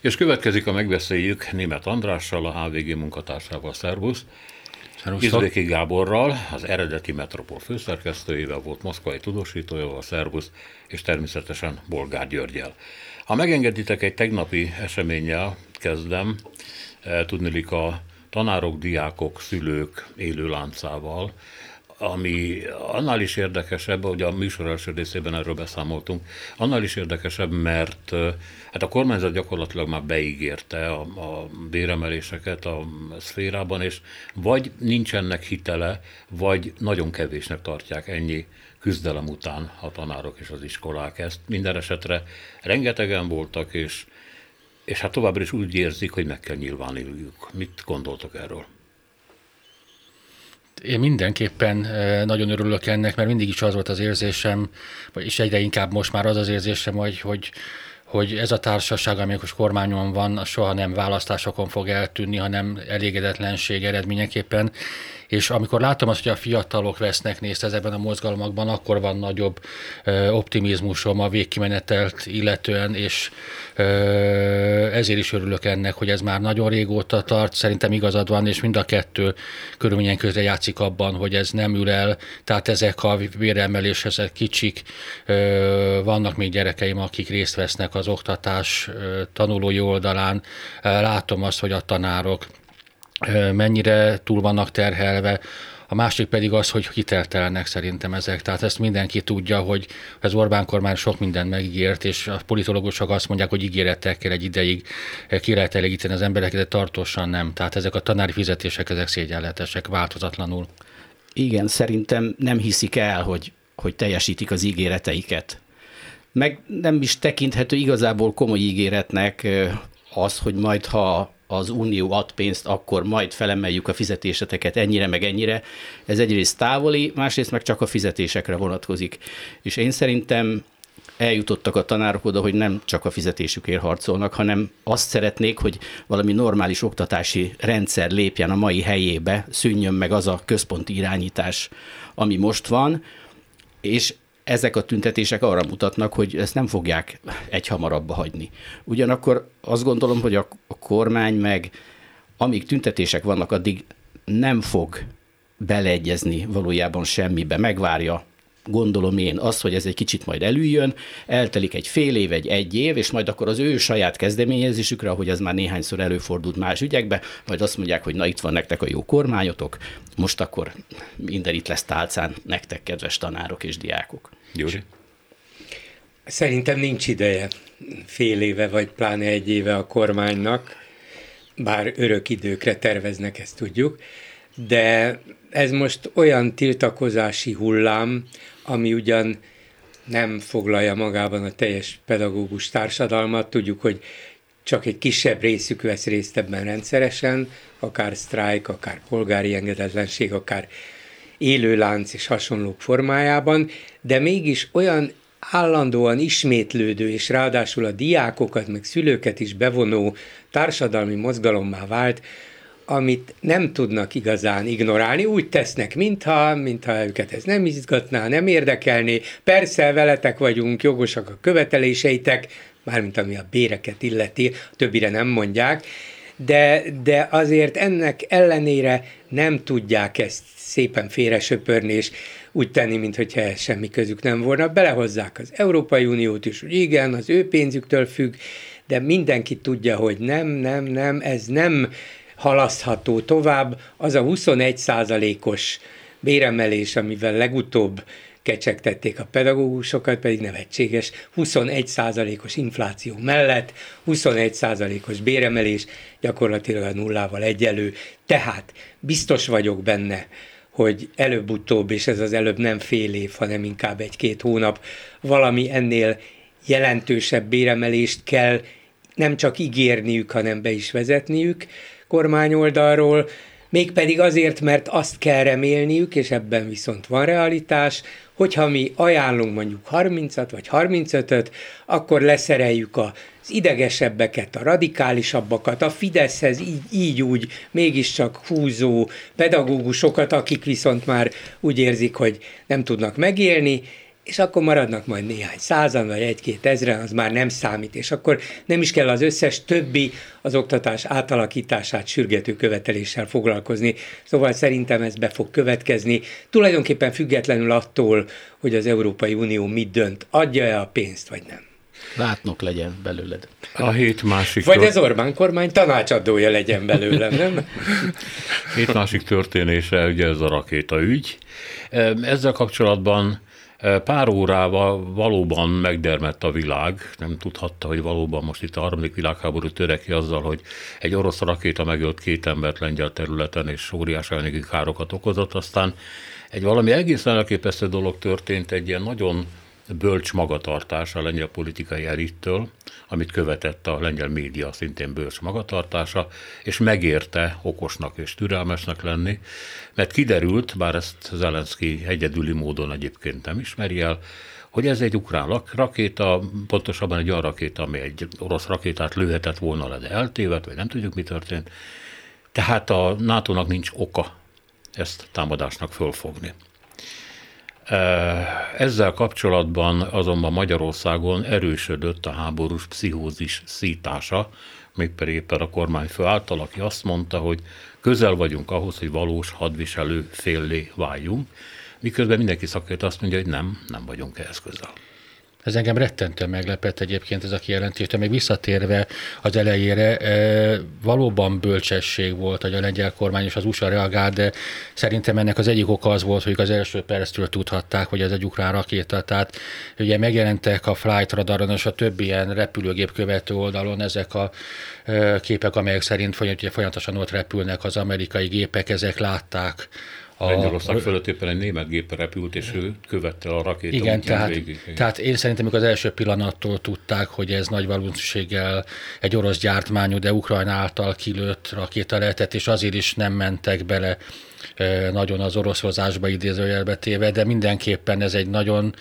És következik a megbeszéljük német Andrással, a HVG munkatársával. Szervusz! Izléki Gáborral, az eredeti Metropol főszerkesztőjével volt moszkvai tudósítójával, Szervusz, és természetesen Bolgár Györgyel. Ha megengeditek, egy tegnapi eseménnyel kezdem, eh, tudnilik a tanárok, diákok, szülők élő láncával, ami annál is érdekesebb, hogy a műsor első részében erről beszámoltunk, annál is érdekesebb, mert hát a kormányzat gyakorlatilag már beígérte a, a béremeléseket a szférában, és vagy nincsenek hitele, vagy nagyon kevésnek tartják ennyi küzdelem után a tanárok és az iskolák ezt. Minden esetre rengetegen voltak, és, és hát továbbra is úgy érzik, hogy meg kell nyilvánuljuk. Mit gondoltok erről? Én mindenképpen nagyon örülök ennek, mert mindig is az volt az érzésem, és egyre inkább most már az az érzésem, hogy, hogy, hogy ez a társaság, ami most kormányon van, soha nem választásokon fog eltűnni, hanem elégedetlenség eredményeképpen és amikor látom azt, hogy a fiatalok vesznek részt ezekben a mozgalmakban, akkor van nagyobb optimizmusom a végkimenetelt illetően, és ezért is örülök ennek, hogy ez már nagyon régóta tart, szerintem igazad van, és mind a kettő körülményen közre játszik abban, hogy ez nem ül el, tehát ezek a véremelés, ezek kicsik, vannak még gyerekeim, akik részt vesznek az oktatás tanulói oldalán, látom azt, hogy a tanárok mennyire túl vannak terhelve, a másik pedig az, hogy hiteltelenek szerintem ezek. Tehát ezt mindenki tudja, hogy az Orbán kormány sok mindent megígért, és a politológusok azt mondják, hogy ígéretekkel egy ideig ki lehet elégíteni az embereket, de tartósan nem. Tehát ezek a tanári fizetések, ezek szégyenletesek változatlanul. Igen, szerintem nem hiszik el, hogy, hogy teljesítik az ígéreteiket. Meg nem is tekinthető igazából komoly ígéretnek az, hogy majd ha az Unió ad pénzt, akkor majd felemeljük a fizetéseteket ennyire, meg ennyire. Ez egyrészt távoli, másrészt meg csak a fizetésekre vonatkozik. És én szerintem eljutottak a tanárok oda, hogy nem csak a fizetésükért harcolnak, hanem azt szeretnék, hogy valami normális oktatási rendszer lépjen a mai helyébe, szűnjön meg az a központi irányítás, ami most van, és ezek a tüntetések arra mutatnak, hogy ezt nem fogják egy hamarabbba hagyni. Ugyanakkor azt gondolom, hogy a kormány meg amíg tüntetések vannak, addig nem fog beleegyezni valójában semmibe, megvárja gondolom én az, hogy ez egy kicsit majd elüljön, eltelik egy fél év, egy egy év, és majd akkor az ő saját kezdeményezésükre, ahogy ez már néhányszor előfordult más ügyekbe, majd azt mondják, hogy na itt van nektek a jó kormányotok, most akkor minden itt lesz tálcán nektek, kedves tanárok és diákok. Gyuri? Szerintem nincs ideje fél éve, vagy pláne egy éve a kormánynak, bár örök időkre terveznek, ezt tudjuk, de ez most olyan tiltakozási hullám, ami ugyan nem foglalja magában a teljes pedagógus társadalmat, tudjuk, hogy csak egy kisebb részük vesz részt ebben rendszeresen, akár sztrájk, akár polgári engedetlenség, akár élőlánc és hasonlók formájában, de mégis olyan állandóan ismétlődő, és ráadásul a diákokat, meg szülőket is bevonó társadalmi mozgalommá vált, amit nem tudnak igazán ignorálni, úgy tesznek, mintha, mintha őket ez nem izgatná, nem érdekelné. Persze, veletek vagyunk, jogosak a követeléseitek, mármint ami a béreket illeti, a többire nem mondják, de, de azért ennek ellenére nem tudják ezt szépen félre söpörni, és úgy tenni, mintha semmi közük nem volna. Belehozzák az Európai Uniót is, hogy igen, az ő pénzüktől függ, de mindenki tudja, hogy nem, nem, nem, ez nem halasztható tovább. Az a 21 százalékos béremelés, amivel legutóbb kecsegtették a pedagógusokat, pedig nevetséges. 21 százalékos infláció mellett 21 százalékos béremelés gyakorlatilag a nullával egyelő. Tehát biztos vagyok benne, hogy előbb-utóbb, és ez az előbb nem fél év, hanem inkább egy-két hónap, valami ennél jelentősebb béremelést kell nem csak ígérniük, hanem be is vezetniük kormányoldalról, mégpedig azért, mert azt kell remélniük, és ebben viszont van realitás, hogyha mi ajánlunk mondjuk 30-at vagy 35-öt, akkor leszereljük az idegesebbeket, a radikálisabbakat, a Fideszhez így, így úgy mégiscsak húzó pedagógusokat, akik viszont már úgy érzik, hogy nem tudnak megélni, és akkor maradnak majd néhány százan, vagy egy-két ezren, az már nem számít, és akkor nem is kell az összes többi az oktatás átalakítását sürgető követeléssel foglalkozni. Szóval szerintem ez be fog következni, tulajdonképpen függetlenül attól, hogy az Európai Unió mit dönt, adja-e a pénzt, vagy nem. Látnok legyen belőled. A hét másik... Vagy az Orbán kormány tanácsadója legyen belőlem, nem? hét másik történése, ugye ez a rakéta ügy. Ezzel kapcsolatban Pár órával valóban megdermett a világ, nem tudhatta, hogy valóban most itt a harmadik világháború töreki azzal, hogy egy orosz rakéta megölt két embert lengyel területen, és óriási anyagi károkat okozott, aztán egy valami egészen elképesztő dolog történt, egy ilyen nagyon bölcs magatartás a lengyel politikai elittől, amit követett a lengyel média, szintén bölcs magatartása, és megérte okosnak és türelmesnek lenni, mert kiderült, bár ezt Zelenszky egyedüli módon egyébként nem ismeri el, hogy ez egy ukrán rakéta, pontosabban egy olyan rakéta, ami egy orosz rakétát lőhetett volna le, de eltévedt, vagy nem tudjuk, mi történt. Tehát a NATO-nak nincs oka ezt támadásnak fölfogni. Ezzel kapcsolatban azonban Magyarországon erősödött a háborús pszichózis szítása, mégpedig éppen a kormányfő által, aki azt mondta, hogy közel vagyunk ahhoz, hogy valós hadviselő féllé váljunk, miközben mindenki szakért azt mondja, hogy nem, nem vagyunk ehhez közel. Ez engem rettentően meglepett egyébként ez a kijelentés, de még visszatérve az elejére, e, valóban bölcsesség volt, hogy a lengyel kormány és az USA reagált, de szerintem ennek az egyik oka az volt, hogy az első perctől tudhatták, hogy ez egy ukrán rakéta. Tehát ugye megjelentek a flight radaron és a többi ilyen repülőgép követő oldalon ezek a e, képek, amelyek szerint folyamatosan ott repülnek az amerikai gépek, ezek látták a, Lengyelország fölött éppen egy német gép repült, és ő követte a rakéta Igen, tehát, végig. tehát én szerintem az első pillanattól tudták, hogy ez nagy valószínűséggel egy orosz gyártmányú, de Ukrajna által kilőtt rakéta lehetett, és azért is nem mentek bele nagyon az oroszhozásba idézőjelbe téve, de mindenképpen ez egy nagyon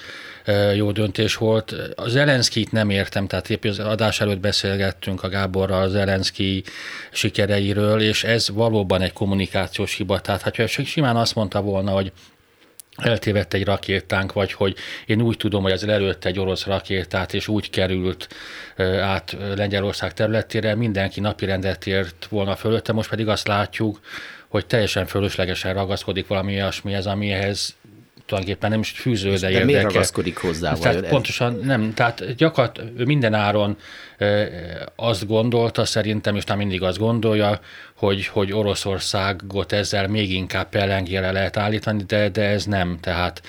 jó döntés volt. Az Zelenszkit nem értem, tehát épp az adás előtt beszélgettünk a Gáborral az Zelenszki sikereiről, és ez valóban egy kommunikációs hiba. Tehát ha simán azt mondta volna, hogy eltévedt egy rakétánk, vagy hogy én úgy tudom, hogy ez előtt egy orosz rakétát, és úgy került át Lengyelország területére, mindenki napirendet ért volna fölötte, most pedig azt látjuk, hogy teljesen fölöslegesen ragaszkodik valami olyasmihez, amihez tulajdonképpen nem is fűző, de érdeke. miért ragaszkodik hozzá? Tehát ez? pontosan nem, tehát gyakorlatilag minden áron azt gondolta szerintem, és nem mindig azt gondolja, hogy, hogy Oroszországot ezzel még inkább pellengére lehet állítani, de, de ez nem, tehát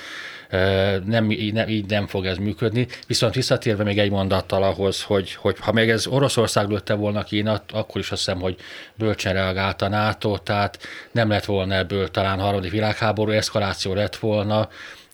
nem, így, nem, így nem fog ez működni. Viszont visszatérve még egy mondattal ahhoz, hogy, hogy ha még ez Oroszország lőtte volna Kínát, akkor is azt hiszem, hogy bölcsen reagált a NATO, tehát nem lett volna ebből talán harmadik világháború, eszkaláció lett volna,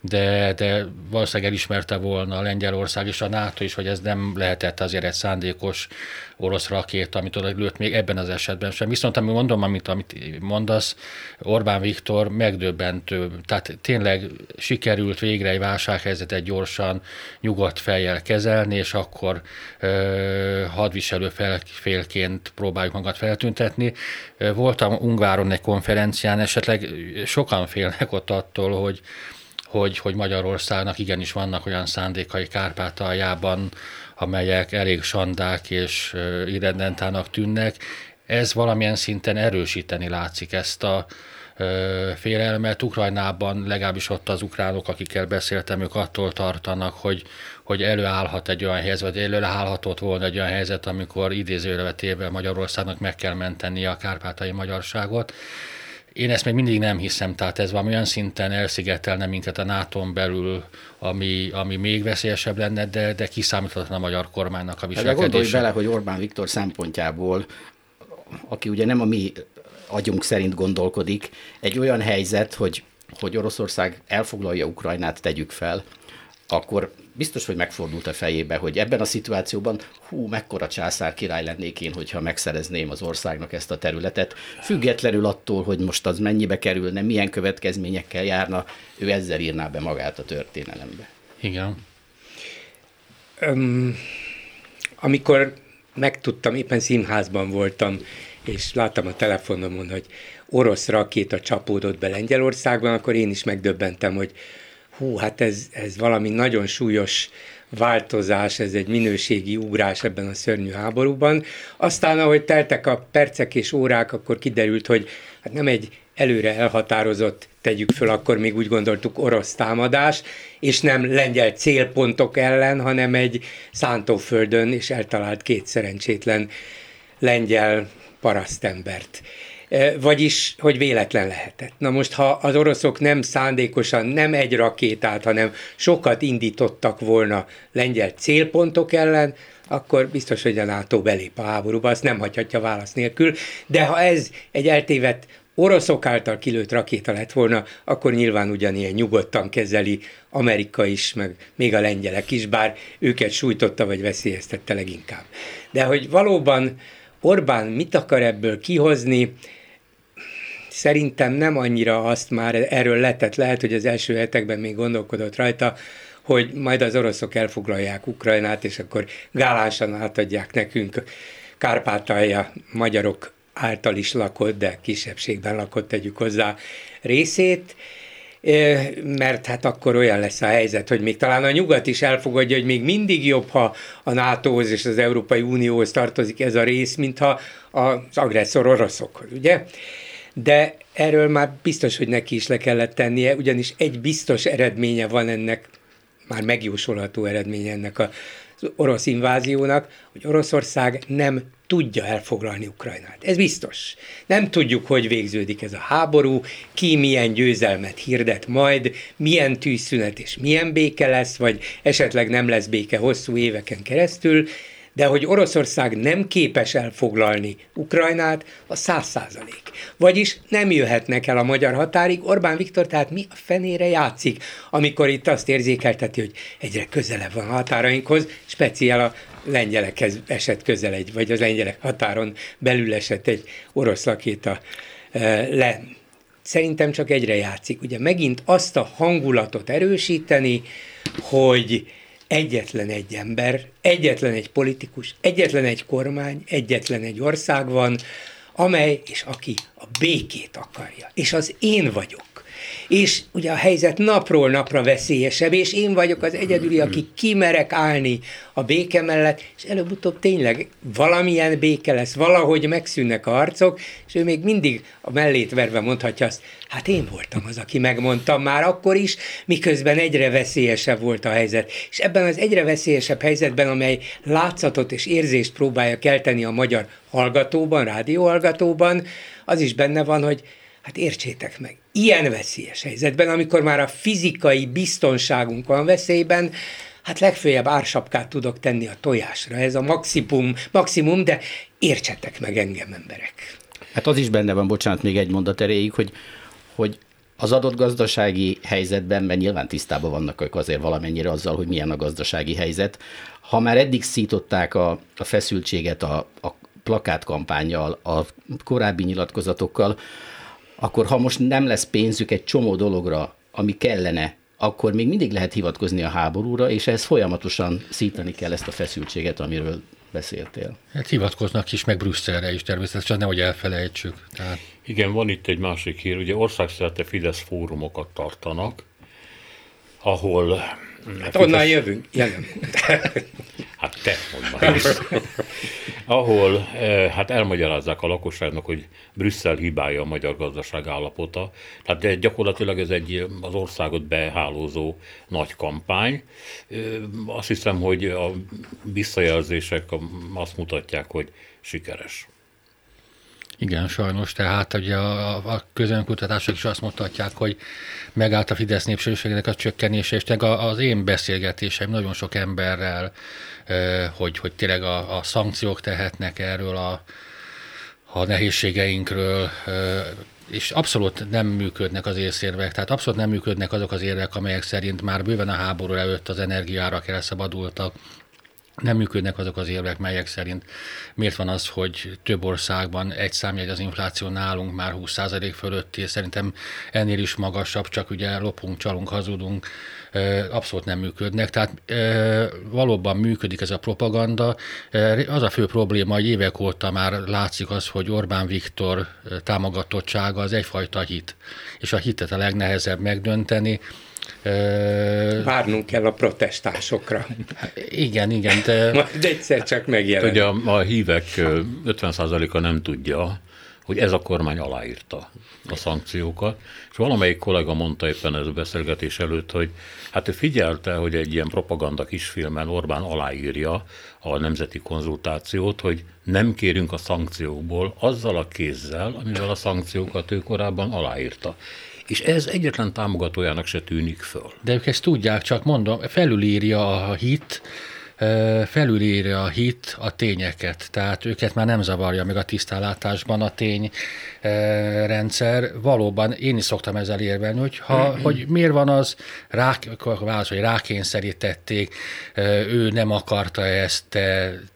de, de valószínűleg elismerte volna Lengyelország és a NATO is, hogy ez nem lehetett azért egy szándékos orosz rakét, amit oda lőtt még ebben az esetben sem. Viszont ami mondom, amit, amit mondasz, Orbán Viktor megdöbbentő, tehát tényleg sikerült végre egy válsághelyzetet gyorsan, nyugodt fejjel kezelni, és akkor ö, hadviselő félként próbáljuk magat feltüntetni. Voltam Ungváron egy konferencián, esetleg sokan félnek ott attól, hogy hogy, hogy Magyarországnak igenis vannak olyan szándékai Kárpátaljában, amelyek elég sandák és irredentának tűnnek. Ez valamilyen szinten erősíteni látszik ezt a félelmet. Ukrajnában legalábbis ott az ukránok, akikkel beszéltem, ők attól tartanak, hogy, hogy előállhat egy olyan helyzet, vagy előállhatott volna egy olyan helyzet, amikor idézőre téve Magyarországnak meg kell menteni a kárpátai magyarságot. Én ezt még mindig nem hiszem, tehát ez valami olyan szinten elszigetelne minket a nato belül, ami, ami még veszélyesebb lenne, de, de kiszámíthatatlan a magyar kormánynak a viselkedése. De gondolj bele, hogy Orbán Viktor szempontjából, aki ugye nem a mi agyunk szerint gondolkodik, egy olyan helyzet, hogy, hogy Oroszország elfoglalja Ukrajnát, tegyük fel, akkor biztos, hogy megfordult a fejébe, hogy ebben a szituációban hú, mekkora császár király lennék én, hogyha megszerezném az országnak ezt a területet. Függetlenül attól, hogy most az mennyibe kerülne, milyen következményekkel járna, ő ezzel írná be magát a történelembe. Igen. Um, amikor megtudtam, éppen színházban voltam, és láttam a telefonomon, hogy orosz rakéta csapódott be Lengyelországban, akkor én is megdöbbentem, hogy hú, hát ez, ez valami nagyon súlyos változás, ez egy minőségi ugrás ebben a szörnyű háborúban. Aztán, ahogy teltek a percek és órák, akkor kiderült, hogy hát nem egy előre elhatározott, tegyük föl, akkor még úgy gondoltuk orosz támadás, és nem lengyel célpontok ellen, hanem egy szántóföldön és eltalált két szerencsétlen lengyel parasztembert. E, vagyis, hogy véletlen lehetett. Na most, ha az oroszok nem szándékosan, nem egy rakétát, hanem sokat indítottak volna lengyel célpontok ellen, akkor biztos, hogy a NATO belép a háborúba, azt nem hagyhatja válasz nélkül. De ha ez egy eltévedt oroszok által kilőtt rakéta lett volna, akkor nyilván ugyanilyen nyugodtan kezeli Amerika is, meg még a lengyelek is, bár őket sújtotta vagy veszélyeztette leginkább. De hogy valóban Orbán mit akar ebből kihozni, szerintem nem annyira azt már erről letett, lehet, hogy az első hetekben még gondolkodott rajta, hogy majd az oroszok elfoglalják Ukrajnát, és akkor gálánsan átadják nekünk. Kárpátalja magyarok által is lakott, de kisebbségben lakott, tegyük hozzá részét, mert hát akkor olyan lesz a helyzet, hogy még talán a nyugat is elfogadja, hogy még mindig jobb, ha a NATO-hoz és az Európai Unióhoz tartozik ez a rész, mintha az agresszor oroszokhoz, ugye? De erről már biztos, hogy neki is le kellett tennie, ugyanis egy biztos eredménye van ennek, már megjósolható eredménye ennek a orosz inváziónak, hogy Oroszország nem tudja elfoglalni Ukrajnát. Ez biztos. Nem tudjuk, hogy végződik ez a háború, ki milyen győzelmet hirdet majd, milyen tűzszünet és milyen béke lesz, vagy esetleg nem lesz béke hosszú éveken keresztül, de hogy Oroszország nem képes elfoglalni Ukrajnát, a száz százalék. Vagyis nem jöhetnek el a magyar határig. Orbán Viktor tehát mi a fenére játszik, amikor itt azt érzékelteti, hogy egyre közelebb van a határainkhoz, speciál a lengyelekhez esett közel egy, vagy az lengyelek határon belül esett egy orosz lakéta e, le. Szerintem csak egyre játszik. Ugye megint azt a hangulatot erősíteni, hogy egyetlen egy ember, egyetlen egy politikus, egyetlen egy kormány, egyetlen egy ország van, amely és aki a békét akarja. És az én vagyok és ugye a helyzet napról napra veszélyesebb, és én vagyok az egyedüli, aki kimerek állni a béke mellett, és előbb-utóbb tényleg valamilyen béke lesz, valahogy megszűnnek a harcok, és ő még mindig a mellét verve mondhatja azt, hát én voltam az, aki megmondtam már akkor is, miközben egyre veszélyesebb volt a helyzet. És ebben az egyre veszélyesebb helyzetben, amely látszatot és érzést próbálja kelteni a magyar hallgatóban, rádióhallgatóban, az is benne van, hogy Hát értsétek meg, ilyen veszélyes helyzetben, amikor már a fizikai biztonságunk van veszélyben, hát legfőjebb ársapkát tudok tenni a tojásra. Ez a maximum, maximum de értsetek meg engem, emberek. Hát az is benne van, bocsánat, még egy mondat erejéig, hogy, hogy az adott gazdasági helyzetben, mert nyilván tisztában vannak ők azért valamennyire azzal, hogy milyen a gazdasági helyzet. Ha már eddig szították a, a feszültséget a, a plakátkampányjal, a korábbi nyilatkozatokkal, akkor ha most nem lesz pénzük egy csomó dologra, ami kellene, akkor még mindig lehet hivatkozni a háborúra, és ez folyamatosan szítani kell ezt a feszültséget, amiről beszéltél. Hát hivatkoznak is, meg Brüsszelre is természetesen, nehogy elfelejtsük. Tehát... Igen, van itt egy másik hír, ugye országszerte Fidesz fórumokat tartanak, ahol... Hát onnan jövünk, jelen. Hát te mondd ahol eh, hát elmagyarázzák a lakosságnak, hogy Brüsszel hibája a magyar gazdaság állapota. Tehát gyakorlatilag ez egy az országot behálózó nagy kampány. Eh, azt hiszem, hogy a visszajelzések azt mutatják, hogy sikeres. Igen, sajnos. Tehát ugye a, a közönkutatások is azt mutatják, hogy megállt a Fidesz népszerűségének a csökkenése, és az én beszélgetéseim nagyon sok emberrel, hogy, hogy tényleg a, a szankciók tehetnek erről a, a nehézségeinkről, és abszolút nem működnek az észérvek, tehát abszolút nem működnek azok az érvek, amelyek szerint már bőven a háború előtt az energiárak elszabadultak, nem működnek azok az érvek, melyek szerint miért van az, hogy több országban egy számjegy az infláció nálunk már 20% fölötti, és szerintem ennél is magasabb, csak ugye lopunk, csalunk, hazudunk, abszolút nem működnek. Tehát valóban működik ez a propaganda. Az a fő probléma, hogy évek óta már látszik az, hogy Orbán Viktor támogatottsága az egyfajta hit, és a hitet a legnehezebb megdönteni, Várnunk kell a protestásokra. Igen, igen. De... Majd egyszer csak megjelenik. Ugye a, a hívek 50%-a nem tudja, hogy ez a kormány aláírta a szankciókat, és valamelyik kollega mondta éppen ez a beszélgetés előtt, hogy hát ő figyelte, hogy egy ilyen propaganda kisfilmen Orbán aláírja a nemzeti konzultációt, hogy nem kérünk a szankciókból azzal a kézzel, amivel a szankciókat ő korábban aláírta. És ez egyetlen támogatójának se tűnik föl. De ők ezt tudják, csak mondom, felülírja a hit, felülírja a hit a tényeket, tehát őket már nem zavarja meg a tisztálátásban a tény rendszer. Valóban én is szoktam ezzel érvelni, hogy, ha, mm-hmm. hogy miért van az, rá, válasz, hogy rákényszerítették, ő nem akarta ezt,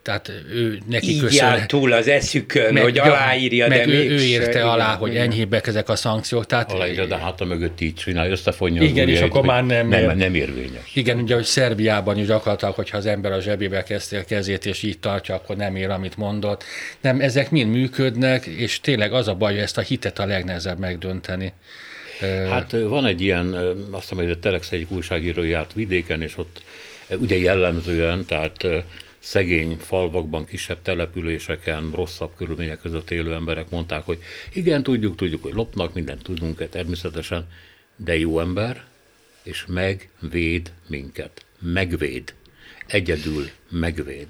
tehát ő neki Így köszön. túl az eszükön, meg, hogy aláírja, meg de ő, ő érte alá, hogy enyhébbek ezek a szankciók. Tehát, aláírja, de hát a mögött így csinál, összefonja Igen, és akkor már nem, nem, nem érvényes. Igen, ugye, hogy Szerbiában is akartak, hogyha az ember a zsebébe kezdte a kezét, és így tartja, akkor nem ér, amit mondott. Nem, ezek mind működnek, és tényleg az a baj, hogy ezt a hitet a legnehezebb megdönteni. Hát van egy ilyen, azt hiszem, hogy a Telex egyik újságíró járt vidéken, és ott ugye jellemzően, tehát szegény falvakban, kisebb településeken, rosszabb körülmények között élő emberek mondták, hogy igen, tudjuk, tudjuk, hogy lopnak, mindent tudunk-e természetesen, de jó ember, és megvéd minket. Megvéd. Egyedül megvéd.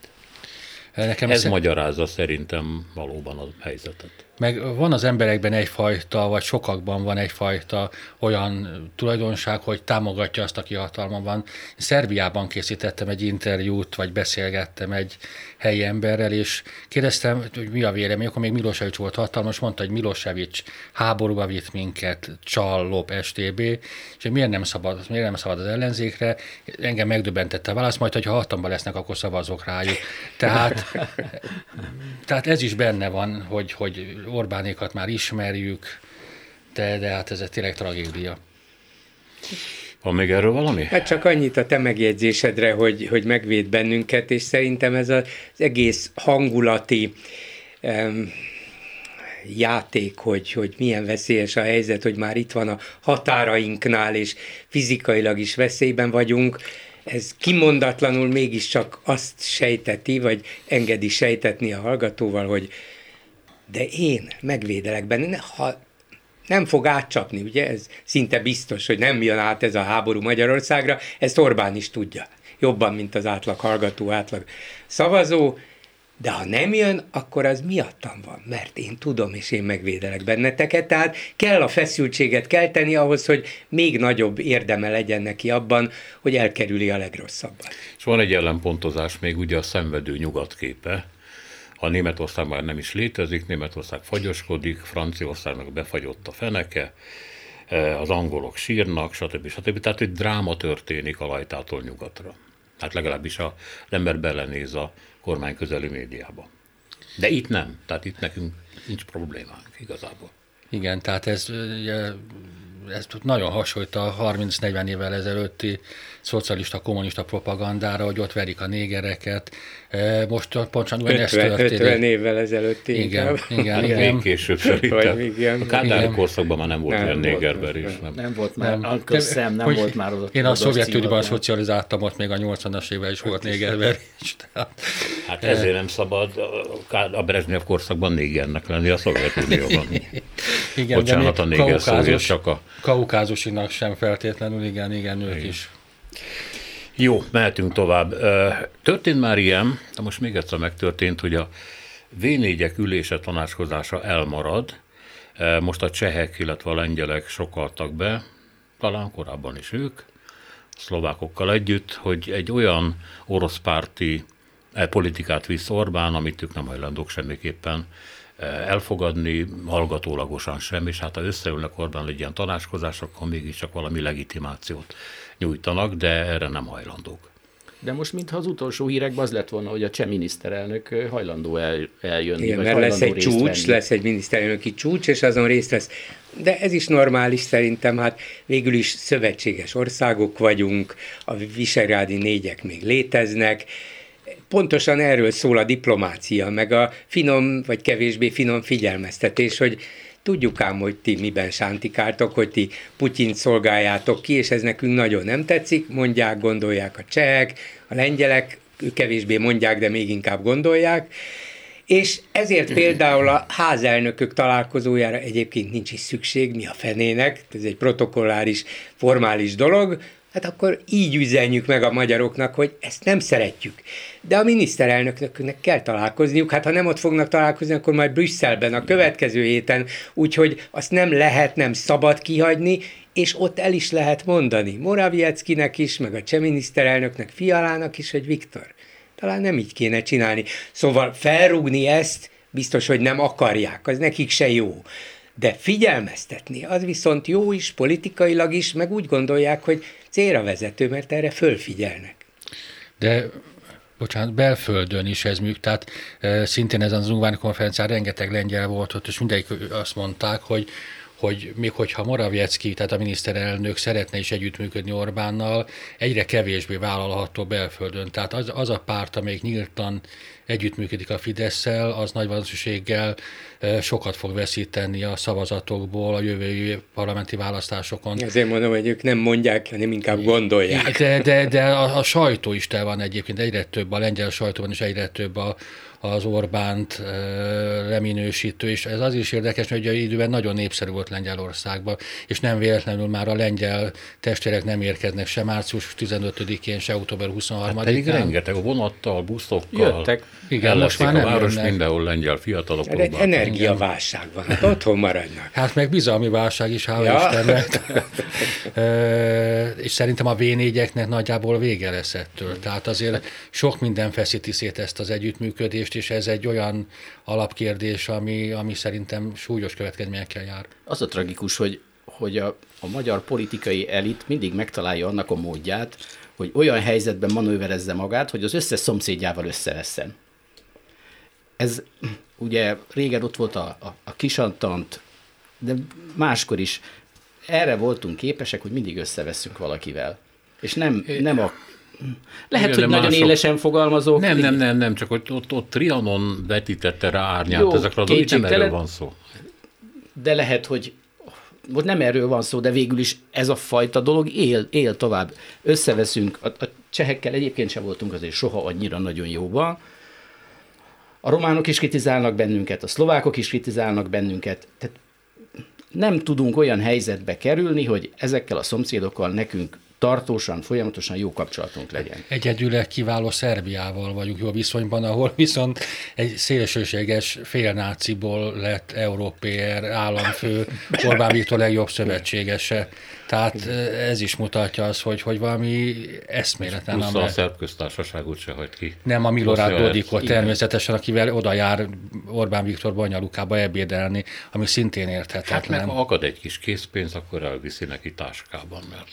Nekem Ez magyarázza szerintem valóban a helyzetet. Meg van az emberekben egyfajta, vagy sokakban van egyfajta olyan tulajdonság, hogy támogatja azt, aki hatalma van. Szerbiában készítettem egy interjút, vagy beszélgettem egy helyi emberrel, és kérdeztem, hogy mi a vélemény, akkor még Milosevic volt hatalmas, mondta, hogy Milosevic háborúba vitt minket, csal, lop, STB, és hogy miért nem szabad, miért nem szabad az ellenzékre, engem megdöbbentette a válasz, majd, hogyha hatalomban lesznek, akkor szavazok rájuk. Tehát, tehát ez is benne van, hogy, hogy Orbánékat már ismerjük, de, de hát ez egy tényleg tragédia. Van még erről valami? Hát csak annyit a te megjegyzésedre, hogy, hogy megvéd bennünket, és szerintem ez az egész hangulati um, játék, hogy, hogy milyen veszélyes a helyzet, hogy már itt van a határainknál, és fizikailag is veszélyben vagyunk, ez kimondatlanul mégiscsak azt sejteti, vagy engedi sejtetni a hallgatóval, hogy de én megvédelek benne, ha nem fog átcsapni, ugye? Ez szinte biztos, hogy nem jön át ez a háború Magyarországra, ezt Orbán is tudja, jobban, mint az átlag hallgató, átlag szavazó, de ha nem jön, akkor az miattam van, mert én tudom, és én megvédelek benneteket, tehát kell a feszültséget kelteni ahhoz, hogy még nagyobb érdeme legyen neki abban, hogy elkerüli a legrosszabbat. És van egy ellenpontozás még ugye a szenvedő nyugatképe, ha Németország már nem is létezik, Németország fagyoskodik, Franciaországnak befagyott a feneke, e, az angolok sírnak, stb. stb. Tehát egy dráma történik a lajtától nyugatra. Hát legalábbis az ember belenéz a kormány közeli médiába. De itt nem, tehát itt nekünk nincs problémánk igazából. Igen, tehát ez, ez nagyon hasonlít a 30-40 évvel ezelőtti szocialista, kommunista propagandára, hogy ott verik a négereket. Most pontosan ugyanezt történik. 50 évvel ezelőtt Igen, igen, igen. Még később szerintem. igen. A Kádár korszakban már nem volt nem olyan négerverés. Nem. nem volt már, nem. Köszem, nem volt már az Én a Szovjetunióban szocializáltam, ott még a 80-as évvel is volt négerverés. Hát ezért nem szabad a Brezsnyev korszakban négernek lenni a Szovjetunióban. igen, Bocsánat, a néger csak a... Kaukázusinak sem feltétlenül, igen, igen, ők is jó, mehetünk tovább. Történt már ilyen, de most még egyszer megtörtént, hogy a v ülése tanácskozása elmarad. Most a csehek, illetve a lengyelek sokaltak be, talán korábban is ők, szlovákokkal együtt, hogy egy olyan orosz párti e, politikát visz Orbán, amit ők nem hajlandók semmiképpen elfogadni, hallgatólagosan sem, és hát ha összeülnek Orbán egy ilyen tanácskozás, akkor mégiscsak valami legitimációt nyújtanak, de erre nem hajlandók. De most mintha az utolsó hírekben az lett volna, hogy a cseh miniszterelnök hajlandó el, eljönni. Igen, mert lesz egy csúcs, venni. lesz egy miniszterelnöki csúcs, és azon részt vesz. De ez is normális szerintem, hát végül is szövetséges országok vagyunk, a visegrádi négyek még léteznek, pontosan erről szól a diplomácia, meg a finom vagy kevésbé finom figyelmeztetés, hogy tudjuk ám, hogy ti miben sántikáltok, hogy ti Putyint szolgáljátok ki, és ez nekünk nagyon nem tetszik, mondják, gondolják a csehek, a lengyelek, ők kevésbé mondják, de még inkább gondolják, és ezért például a házelnökök találkozójára egyébként nincs is szükség, mi a fenének, ez egy protokolláris, formális dolog, hát akkor így üzenjük meg a magyaroknak, hogy ezt nem szeretjük. De a miniszterelnöknek kell találkozniuk, hát ha nem ott fognak találkozni, akkor majd Brüsszelben a következő héten, úgyhogy azt nem lehet, nem szabad kihagyni, és ott el is lehet mondani Moravieckinek is, meg a cseh miniszterelnöknek, Fialának is, hogy Viktor, talán nem így kéne csinálni. Szóval felrúgni ezt biztos, hogy nem akarják, az nekik se jó. De figyelmeztetni, az viszont jó is, politikailag is, meg úgy gondolják, hogy célra vezető, mert erre fölfigyelnek. De bocsánat, belföldön is ez műk, tehát e, szintén ezen az Ungván konferencián rengeteg lengyel volt ott, és mindegyik azt mondták, hogy hogy még hogyha Moraviecki, tehát a miniszterelnök szeretne is együttműködni Orbánnal, egyre kevésbé vállalható belföldön. Tehát az, az a párt, amelyik nyíltan együttműködik a fidesz az nagy valószínűséggel sokat fog veszíteni a szavazatokból a jövő parlamenti választásokon. Ezért mondom, hogy ők nem mondják, hanem inkább gondolják. De, de, de a, a sajtó is tel van egyébként, egyre több, a lengyel sajtóban is egyre több a, az Orbánt leminősítő, és ez az is érdekes, hogy a időben nagyon népszerű volt Lengyelországban, és nem véletlenül már a lengyel testvérek nem érkeznek se március 15-én, se október 23-án. Hát pedig rengeteg vonattal, buszokkal. Jöttek. Igen, most már nem a város jönnek. mindenhol lengyel fiatalok Egy energiaválság van, hát otthon maradnak. Hát meg bizalmi válság is, hála ja. Istennek. és szerintem a v nagyjából vége lesz ettől. Tehát azért sok minden feszíti szét ezt az együttműködést, kérdést, és ez egy olyan alapkérdés, ami, ami szerintem súlyos következményekkel jár. Az a tragikus, hogy, hogy a, a magyar politikai elit mindig megtalálja annak a módját, hogy olyan helyzetben manőverezze magát, hogy az összes szomszédjával összevesszen. Ez ugye régen ott volt a, a, a kisantant, de máskor is erre voltunk képesek, hogy mindig összeveszünk valakivel. És nem, nem a lehet, Igen, hogy nagyon mások... élesen fogalmazok. Nem, nem, nem, nem, csak ott, ott, ott Trianon vetítette rá árnyát Jó, ezekre a dolgokra, nem erről van szó. De lehet, hogy most nem erről van szó, de végül is ez a fajta dolog él, él tovább. Összeveszünk, a, a csehekkel egyébként sem voltunk azért soha annyira nagyon jóban. A románok is kritizálnak bennünket, a szlovákok is kritizálnak bennünket. Tehát nem tudunk olyan helyzetbe kerülni, hogy ezekkel a szomszédokkal nekünk tartósan, folyamatosan jó kapcsolatunk legyen. Egyedül kiváló Szerbiával vagyunk jó viszonyban, ahol viszont egy szélsőséges félnáciból lett európér államfő, Orbán Viktor legjobb szövetségese. Tehát ez is mutatja azt, hogy, hogy valami eszméletlen. Plusz a szerb köztársaságot se hagyd ki. Nem a Milorad Dodikot természetesen, akivel oda jár Orbán Viktor Banyalukába ebédelni, ami szintén érthetetlen. Hát meg akad egy kis készpénz, akkor elviszi neki táskában, mert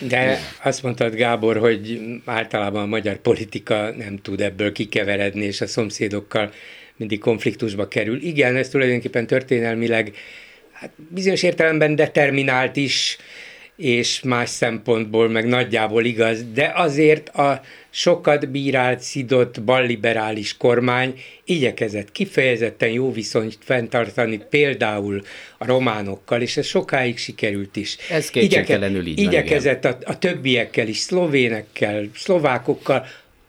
de azt mondtad, Gábor, hogy általában a magyar politika nem tud ebből kikeveredni, és a szomszédokkal mindig konfliktusba kerül. Igen, ez tulajdonképpen történelmileg hát bizonyos értelemben determinált is, és más szempontból meg nagyjából igaz, de azért a sokat bírált, szidott, balliberális kormány igyekezett kifejezetten jó viszonyt fenntartani például a románokkal, és ez sokáig sikerült is. Ez kétségtelenül így Igyekezett a, a többiekkel is, szlovénekkel, szlovákokkal,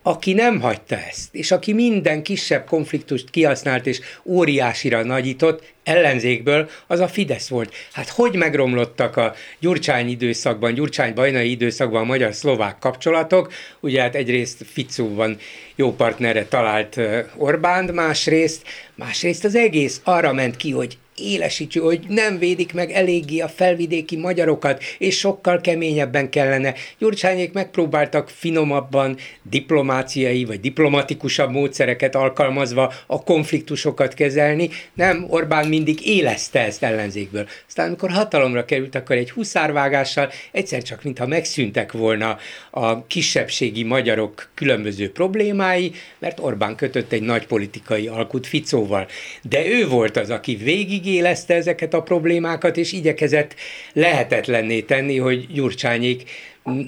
aki nem hagyta ezt, és aki minden kisebb konfliktust kihasznált és óriásira nagyított, ellenzékből, az a Fidesz volt. Hát hogy megromlottak a Gyurcsány időszakban, Gyurcsány-bajnai időszakban a magyar-szlovák kapcsolatok, ugye hát egyrészt Ficóban jó partnerre talált Orbán, másrészt, másrészt az egész arra ment ki, hogy élesítsük, hogy nem védik meg eléggé a felvidéki magyarokat, és sokkal keményebben kellene. Gyurcsányék megpróbáltak finomabban, diplomáciai vagy diplomatikusabb módszereket alkalmazva a konfliktusokat kezelni. Nem, Orbán mindig éleszte ezt ellenzékből. Aztán amikor hatalomra került, akkor egy huszárvágással egyszer csak, mintha megszűntek volna a kisebbségi magyarok különböző problémái, mert Orbán kötött egy nagy politikai alkut Ficóval. De ő volt az, aki végig megélezte ezeket a problémákat, és igyekezett lehetetlenné tenni, hogy Gyurcsányék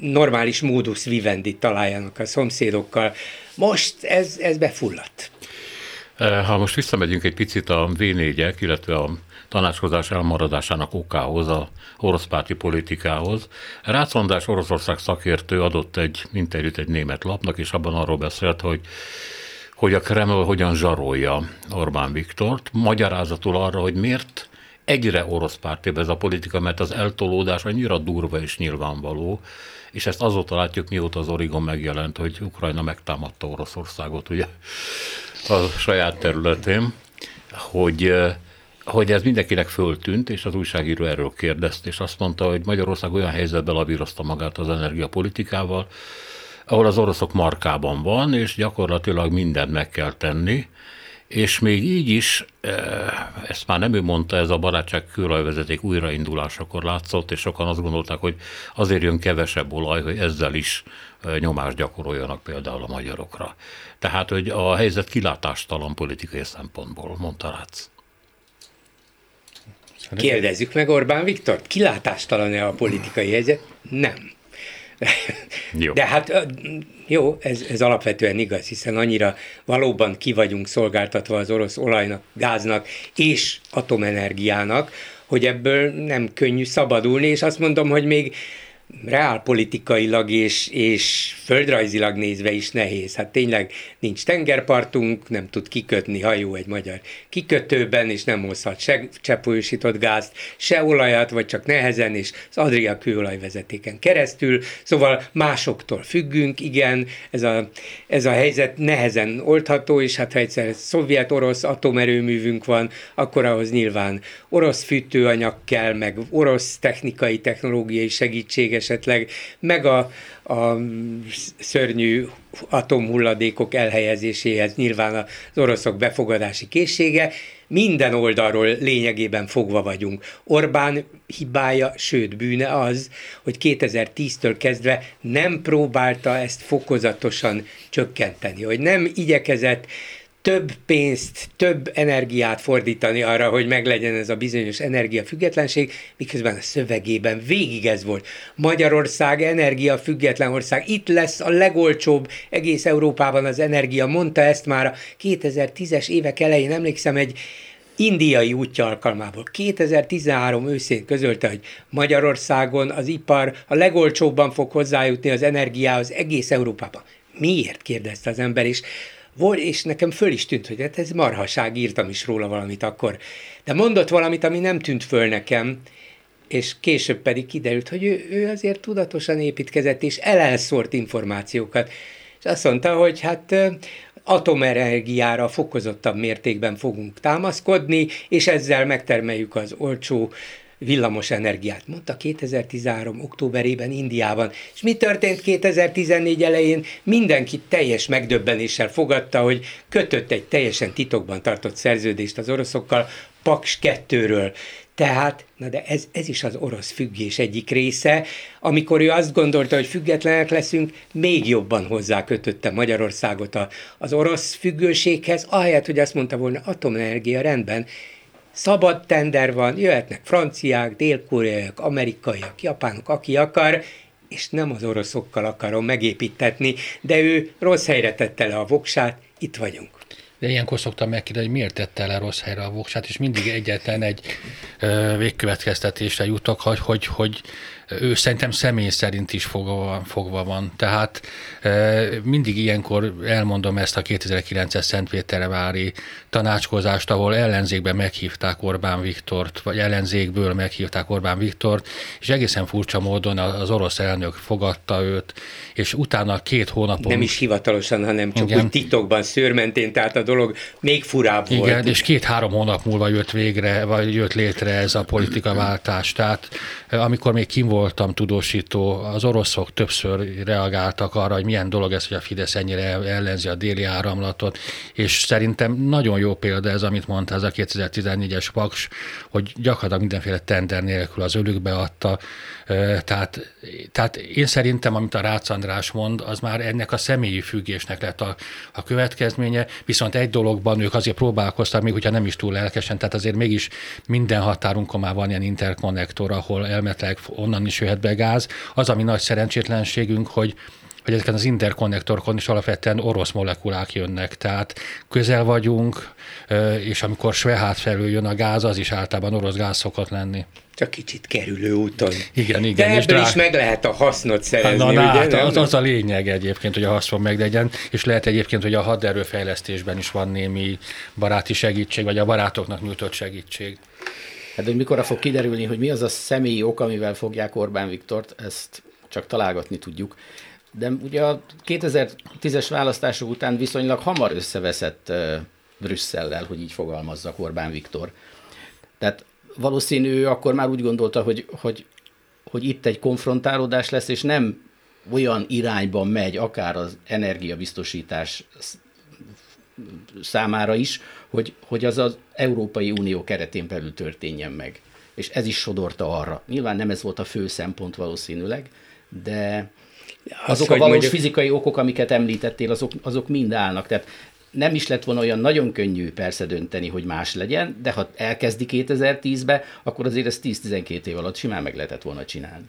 normális módusz vivendit találjanak a szomszédokkal. Most ez, ez befulladt. Ha most visszamegyünk egy picit a v illetve a tanácskozás elmaradásának okához, a orosz párti politikához. Rácz András Oroszország szakértő adott egy interjút egy német lapnak, és abban arról beszélt, hogy hogy a Kreml hogyan zsarolja Orbán Viktort, magyarázatul arra, hogy miért egyre orosz párti ez a politika, mert az eltolódás annyira durva és nyilvánvaló, és ezt azóta látjuk, mióta az Origon megjelent, hogy Ukrajna megtámadta Oroszországot ugye a saját területén, hogy hogy ez mindenkinek föltűnt, és az újságíró erről kérdezte, és azt mondta, hogy Magyarország olyan helyzetben lavírozta magát az energiapolitikával, ahol az oroszok markában van, és gyakorlatilag mindent meg kell tenni, és még így is, e, ezt már nem ő mondta, ez a barátság kőolajvezeték újraindulásakor látszott, és sokan azt gondolták, hogy azért jön kevesebb olaj, hogy ezzel is e, nyomást gyakoroljanak például a magyarokra. Tehát, hogy a helyzet kilátástalan politikai szempontból, mondta Rácz. Kérdezzük meg Orbán Viktor, kilátástalan-e a politikai helyzet? Nem. Jó. De hát jó, ez, ez alapvetően igaz, hiszen annyira valóban ki vagyunk szolgáltatva az orosz olajnak, gáznak és atomenergiának, hogy ebből nem könnyű szabadulni, és azt mondom, hogy még reálpolitikailag és, és földrajzilag nézve is nehéz. Hát tényleg nincs tengerpartunk, nem tud kikötni hajó egy magyar kikötőben, és nem hozhat se cseppfolyósított gázt, se olajat, vagy csak nehezen, és az Adria kőolajvezetéken keresztül. Szóval másoktól függünk, igen, ez a, ez a helyzet nehezen oldható, és hát ha egyszer szovjet-orosz atomerőművünk van, akkor ahhoz nyilván orosz fűtőanyag kell, meg orosz technikai, technológiai segítsége esetleg, meg a, a szörnyű atomhulladékok elhelyezéséhez nyilván az oroszok befogadási készsége, minden oldalról lényegében fogva vagyunk. Orbán hibája, sőt bűne az, hogy 2010-től kezdve nem próbálta ezt fokozatosan csökkenteni, hogy nem igyekezett több pénzt, több energiát fordítani arra, hogy meglegyen ez a bizonyos energiafüggetlenség, miközben a szövegében végig ez volt. Magyarország energiafüggetlen ország, itt lesz a legolcsóbb egész Európában az energia, mondta ezt már a 2010-es évek elején, emlékszem egy indiai útja alkalmából. 2013 őszén közölte, hogy Magyarországon az ipar a legolcsóbban fog hozzájutni az energiához egész Európában. Miért? kérdezte az ember, és volt, és nekem föl is tűnt, hogy hát ez marhaság, írtam is róla valamit akkor. De mondott valamit, ami nem tűnt föl nekem, és később pedig kiderült, hogy ő, ő azért tudatosan építkezett, és elelszórt információkat. És azt mondta, hogy hát atomenergiára fokozottabb mértékben fogunk támaszkodni, és ezzel megtermeljük az olcsó villamos energiát. Mondta 2013. októberében Indiában. És mi történt 2014 elején? Mindenki teljes megdöbbenéssel fogadta, hogy kötött egy teljesen titokban tartott szerződést az oroszokkal, Paks 2-ről. Tehát, na de ez, ez is az orosz függés egyik része, amikor ő azt gondolta, hogy függetlenek leszünk, még jobban hozzákötötte Magyarországot a, az orosz függőséghez, ahelyett, hogy azt mondta volna, atomenergia rendben, szabad tender van, jöhetnek franciák, dél-koreaiak, amerikaiak, japánok, aki akar, és nem az oroszokkal akarom megépítetni, de ő rossz helyre tette le a voksát, itt vagyunk. De ilyenkor szoktam megkérdezni, hogy miért tette le rossz helyre a voksát, és mindig egyetlen egy ö, végkövetkeztetésre jutok, hogy, hogy, hogy ő szerintem személy szerint is fogva, fogva van. Tehát mindig ilyenkor elmondom ezt a 2009-es Szentvételvári tanácskozást, ahol ellenzékben meghívták Orbán Viktort, vagy ellenzékből meghívták Orbán Viktort, és egészen furcsa módon az orosz elnök fogadta őt, és utána két hónapon... Nem is hivatalosan, hanem csak igen. úgy titokban, szőrmentén, tehát a dolog még furább igen, volt. és két-három hónap múlva jött végre, vagy jött létre ez a politikaváltás. Tehát amikor még kim voltam tudósító, az oroszok többször reagáltak arra, hogy milyen dolog ez, hogy a Fidesz ennyire ellenzi a déli áramlatot, és szerintem nagyon jó példa ez, amit mondta ez a 2014-es Paks, hogy gyakorlatilag mindenféle tender nélkül az ölükbe adta, tehát, tehát én szerintem, amit a Rácz András mond, az már ennek a személyi függésnek lett a, a következménye, viszont egy dologban ők azért próbálkoztak, még hogyha nem is túl lelkesen, tehát azért mégis minden határunkon már van ilyen interkonnektor, ahol elmetleg onnan is jöhet be gáz. Az, ami nagy szerencsétlenségünk, hogy hogy ezeken az interkonnektorokon is alapvetően orosz molekulák jönnek, tehát közel vagyunk, és amikor Svehát felül jön a gáz, az is általában orosz gáz szokott lenni csak kicsit kerülő úton. Igen, igen. De ebből és is meg lehet a hasznot szerezni, na, na, ugye? Hát az, az a lényeg egyébként, hogy a haszon meglegyen, és lehet egyébként, hogy a haderőfejlesztésben is van némi baráti segítség, vagy a barátoknak nyújtott segítség. Hát, hogy mikor fog kiderülni, hogy mi az a személyi ok, amivel fogják Orbán Viktort, ezt csak találgatni tudjuk. De ugye a 2010-es választások után viszonylag hamar összeveszett Brüsszellel, hogy így fogalmazzak Orbán Viktor. Tehát valószínű akkor már úgy gondolta, hogy, hogy, hogy itt egy konfrontálódás lesz, és nem olyan irányban megy, akár az energiabiztosítás számára is, hogy, hogy az az Európai Unió keretén belül történjen meg. És ez is sodorta arra. Nyilván nem ez volt a fő szempont valószínűleg, de azok az, a valós mondjuk... fizikai okok, amiket említettél, azok, azok mind állnak. Tehát nem is lett volna olyan nagyon könnyű persze dönteni, hogy más legyen, de ha elkezdi 2010-be, akkor azért ezt 10-12 év alatt simán meg lehetett volna csinálni.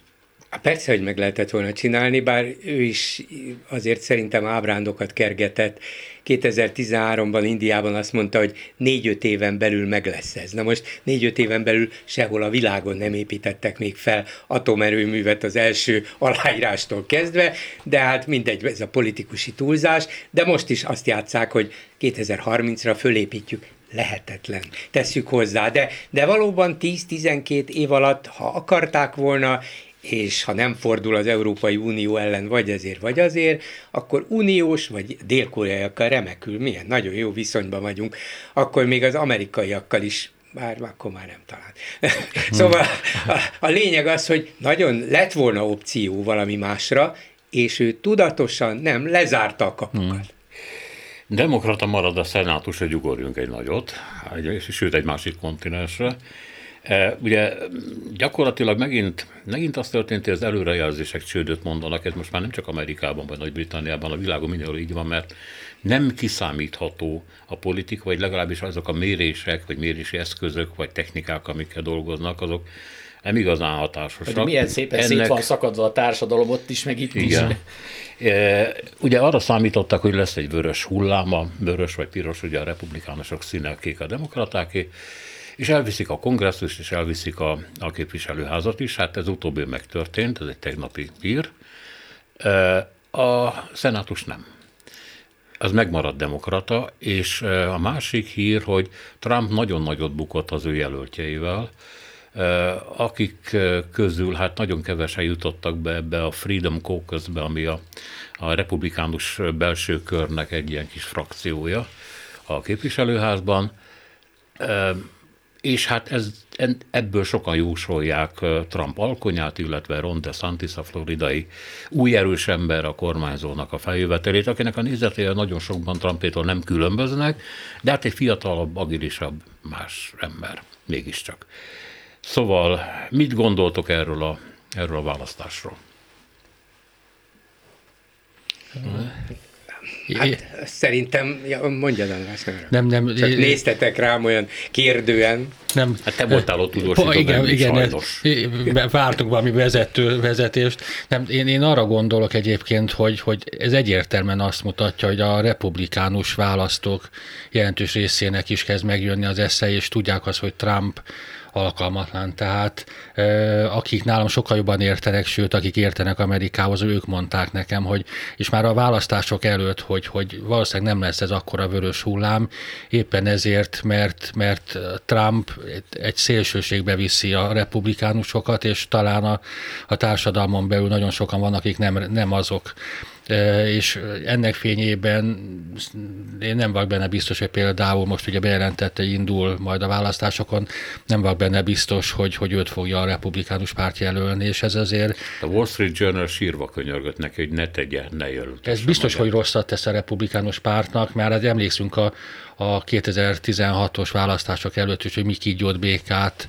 Persze, hogy meg lehetett volna csinálni, bár ő is azért szerintem ábrándokat kergetett. 2013-ban Indiában azt mondta, hogy négy-öt éven belül meg lesz ez. Na most négy-öt éven belül sehol a világon nem építettek még fel atomerőművet az első aláírástól kezdve, de hát mindegy, ez a politikusi túlzás, de most is azt játszák, hogy 2030-ra fölépítjük lehetetlen. Tesszük hozzá, de, de valóban 10-12 év alatt, ha akarták volna, és ha nem fordul az Európai Unió ellen vagy ezért, vagy azért, akkor uniós vagy dél-koreaiakkal remekül, milyen nagyon jó viszonyban vagyunk, akkor még az amerikaiakkal is bár akkor már nem talán. szóval a, a lényeg az, hogy nagyon lett volna opció valami másra, és ő tudatosan nem lezárta a kapukat. Hmm. Demokrata marad a szenátus, hogy ugorjunk egy nagyot, egy, sőt egy másik kontinensre, ugye gyakorlatilag megint, megint az történt, hogy az előrejelzések csődöt mondanak, ez most már nem csak Amerikában vagy Nagy-Britanniában, a világon mindenhol így van, mert nem kiszámítható a politika, vagy legalábbis azok a mérések, vagy mérési eszközök, vagy technikák, amikkel dolgoznak, azok nem igazán hatásosak. Hogy milyen szépen Ennek... szét van szakadva a társadalom ott is, meg itt igen. is. E, ugye arra számítottak, hogy lesz egy vörös hulláma, vörös vagy piros, ugye a republikánusok színe, kék a demokratáké, és elviszik a kongresszus, és elviszik a, a képviselőházat is. Hát ez utóbbi megtörtént, ez egy tegnapi hír. A szenátus nem. Az megmaradt demokrata, és a másik hír, hogy Trump nagyon nagyot bukott az ő jelöltjeivel, akik közül hát nagyon kevesen jutottak be ebbe a Freedom Caucus-be, ami a, a republikánus belső körnek egy ilyen kis frakciója a képviselőházban és hát ez, ebből sokan jósolják Trump alkonyát, illetve Ron DeSantis, a floridai új erős ember a kormányzónak a feljövetelét, akinek a nézetére nagyon sokban Trumpétól nem különböznek, de hát egy fiatalabb, agilisabb más ember, mégiscsak. Szóval mit gondoltok erről a, erről a választásról? Hát szerintem, ja, mondjad András, nem, nem, Csak néztetek rám olyan kérdően. Nem. Hát te voltál ott tudósító, igen, igen, sajnos. vártunk valami vezető, vezetést. Nem, én, én arra gondolok egyébként, hogy, hogy ez egyértelműen azt mutatja, hogy a republikánus választók jelentős részének is kezd megjönni az esze, és tudják azt, hogy Trump alkalmatlan. Tehát akik nálam sokkal jobban értenek, sőt, akik értenek Amerikához, ők mondták nekem, hogy, és már a választások előtt, hogy, hogy valószínűleg nem lesz ez akkora vörös hullám, éppen ezért, mert, mert Trump egy szélsőségbe viszi a republikánusokat, és talán a, a társadalmon belül nagyon sokan vannak, akik nem, nem azok és ennek fényében én nem vagyok benne biztos, hogy például most ugye bejelentette, indul majd a választásokon, nem vagyok benne biztos, hogy, hogy őt fogja a republikánus párt jelölni, és ez azért... A Wall Street Journal sírva könyörgött neki, hogy ne tegye, ne jelölt. Ez biztos, magát. hogy rosszat tesz a republikánus pártnak, mert hát emlékszünk a, a 2016-os választások előtt is, hogy mi kígyót békát,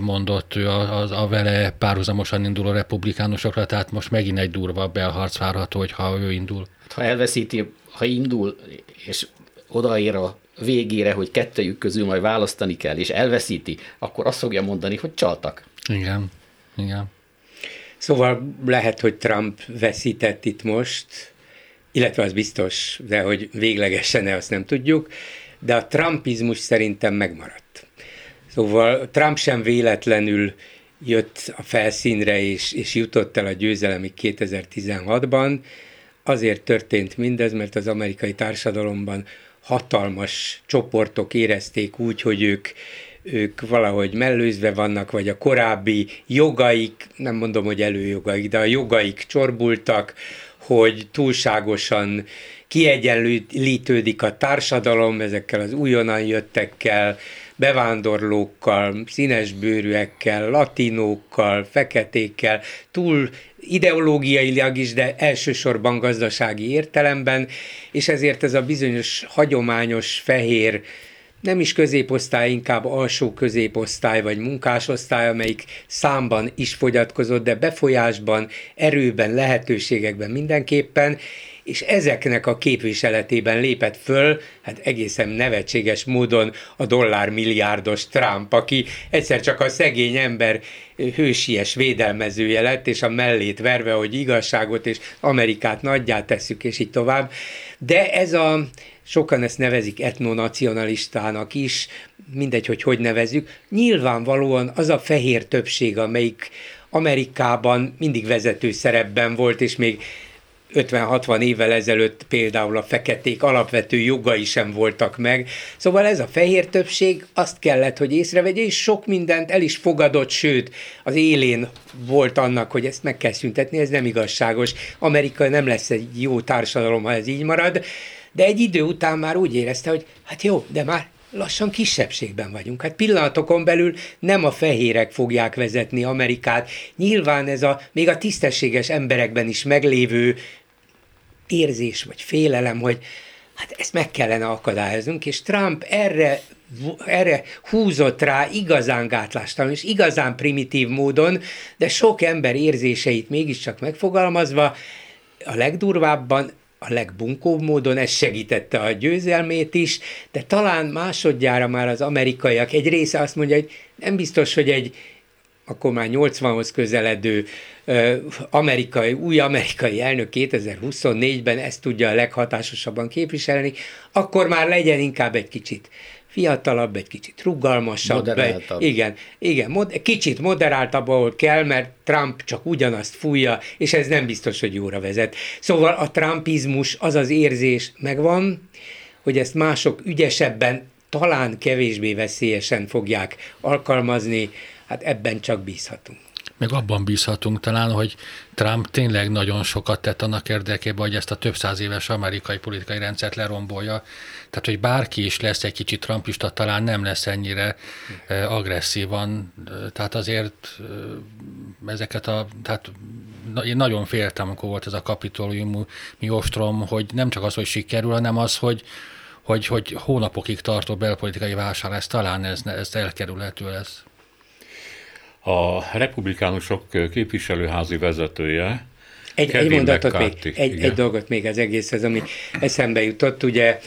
mondott ő a, a, a vele párhuzamosan induló republikánusokra, tehát most megint egy durva belharc várható, hogyha ő indul. Hát, ha elveszíti, ha indul, és odaér a végére, hogy kettőjük közül majd választani kell, és elveszíti, akkor azt fogja mondani, hogy csaltak. Igen, igen. Szóval lehet, hogy Trump veszített itt most, illetve az biztos, de hogy véglegesen-e, azt nem tudjuk, de a trumpizmus szerintem megmaradt. Szóval Trump sem véletlenül jött a felszínre és, és jutott el a győzelemig 2016-ban. Azért történt mindez, mert az amerikai társadalomban hatalmas csoportok érezték úgy, hogy ők, ők valahogy mellőzve vannak, vagy a korábbi jogaik, nem mondom, hogy előjogaik, de a jogaik csorbultak, hogy túlságosan kiegyenlítődik a társadalom ezekkel az újonnan jöttekkel, bevándorlókkal, színesbőrűekkel, latinókkal, feketékkel, túl ideológiailag is, de elsősorban gazdasági értelemben, és ezért ez a bizonyos hagyományos fehér nem is középosztály, inkább alsó középosztály vagy munkásosztály, amelyik számban is fogyatkozott, de befolyásban, erőben, lehetőségekben mindenképpen, és ezeknek a képviseletében lépett föl, hát egészen nevetséges módon a dollár milliárdos Trump, aki egyszer csak a szegény ember hősies védelmezője lett, és a mellét verve, hogy igazságot és Amerikát nagyját tesszük, és így tovább. De ez a, sokan ezt nevezik etnonacionalistának is, mindegy, hogy hogy nevezzük, nyilvánvalóan az a fehér többség, amelyik Amerikában mindig vezető szerepben volt, és még 50-60 évvel ezelőtt például a feketék alapvető jogai sem voltak meg. Szóval ez a fehér többség azt kellett, hogy észrevegye, és sok mindent el is fogadott, sőt, az élén volt annak, hogy ezt meg kell szüntetni, ez nem igazságos. Amerika nem lesz egy jó társadalom, ha ez így marad, de egy idő után már úgy érezte, hogy hát jó, de már lassan kisebbségben vagyunk. Hát pillanatokon belül nem a fehérek fogják vezetni Amerikát. Nyilván ez a még a tisztességes emberekben is meglévő érzés vagy félelem, hogy hát ezt meg kellene akadályoznunk, és Trump erre erre húzott rá igazán gátlástalan és igazán primitív módon, de sok ember érzéseit mégiscsak megfogalmazva, a legdurvábban a legbunkóbb módon, ez segítette a győzelmét is, de talán másodjára már az amerikaiak egy része azt mondja, hogy nem biztos, hogy egy akkor már 80-hoz közeledő amerikai, új amerikai elnök 2024-ben ezt tudja a leghatásosabban képviselni, akkor már legyen inkább egy kicsit fiatalabb, egy kicsit rugalmasabb. Moderáltabb. igen, igen mod, kicsit moderáltabb, ahol kell, mert Trump csak ugyanazt fújja, és ez nem biztos, hogy jóra vezet. Szóval a trumpizmus, az az érzés megvan, hogy ezt mások ügyesebben, talán kevésbé veszélyesen fogják alkalmazni, hát ebben csak bízhatunk meg abban bízhatunk talán, hogy Trump tényleg nagyon sokat tett annak érdekében, hogy ezt a több száz éves amerikai politikai rendszert lerombolja. Tehát, hogy bárki is lesz egy kicsit trumpista, talán nem lesz ennyire agresszívan. Tehát azért ezeket a, tehát én nagyon féltem, amikor volt ez a kapitoliumi ostrom, hogy nem csak az, hogy sikerül, hanem az, hogy, hogy, hogy hónapokig tartó belpolitikai válság lesz, talán ez, ez elkerülhető lesz. A republikánusok képviselőházi vezetője, egy, egy mondatot még, egy, egy dolgot még az egészhez, ami eszembe jutott. Ugye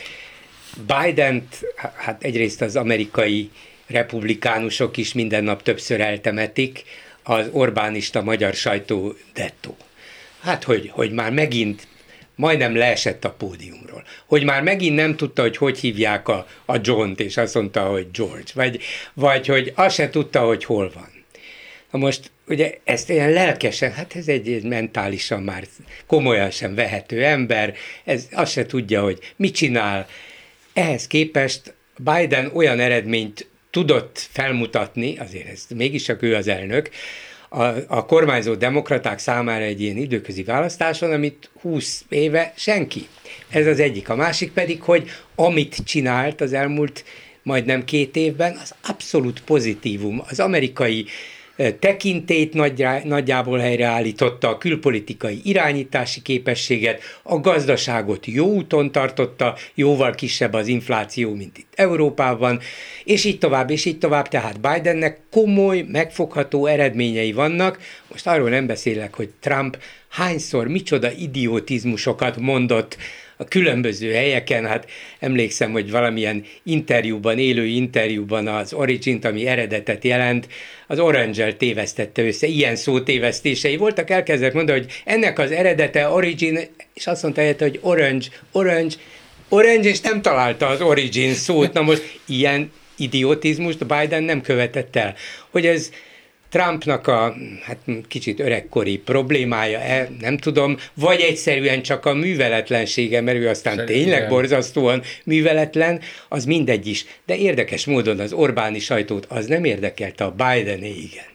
biden hát egyrészt az amerikai republikánusok is minden nap többször eltemetik, az Orbánista magyar sajtó dettó. Hát, hogy, hogy már megint majdnem leesett a pódiumról. Hogy már megint nem tudta, hogy hogy hívják a, a John-t, és azt mondta, hogy George. Vagy, vagy hogy azt se tudta, hogy hol van. Na most ugye ezt ilyen lelkesen, hát ez egy mentálisan már komolyan sem vehető ember, ez azt se tudja, hogy mit csinál. Ehhez képest Biden olyan eredményt tudott felmutatni, azért ez mégiscsak ő az elnök, a, a kormányzó demokraták számára egy ilyen időközi választáson, amit 20 éve senki. Ez az egyik. A másik pedig, hogy amit csinált az elmúlt majdnem két évben, az abszolút pozitívum. Az amerikai tekintét nagyjából helyreállította, a külpolitikai irányítási képességet, a gazdaságot jó úton tartotta, jóval kisebb az infláció, mint itt Európában, és így tovább, és így tovább. Tehát Bidennek komoly, megfogható eredményei vannak. Most arról nem beszélek, hogy Trump hányszor, micsoda idiotizmusokat mondott a különböző helyeken, hát emlékszem, hogy valamilyen interjúban, élő interjúban az Origin-t, ami eredetet jelent, az orange tévesztette össze. Ilyen szótévesztései voltak, elkezdett mondani, hogy ennek az eredete Origin, és azt mondta hogy Orange, Orange, Orange, és nem találta az Origin szót. Na most ilyen idiotizmust Biden nem követett el. Hogy ez Trumpnak a hát kicsit öregkori problémája, e, nem tudom, vagy egyszerűen csak a műveletlensége, mert ő aztán Szerintem. tényleg borzasztóan műveletlen, az mindegy is. De érdekes módon az Orbáni sajtót az nem érdekelte, a Biden igen.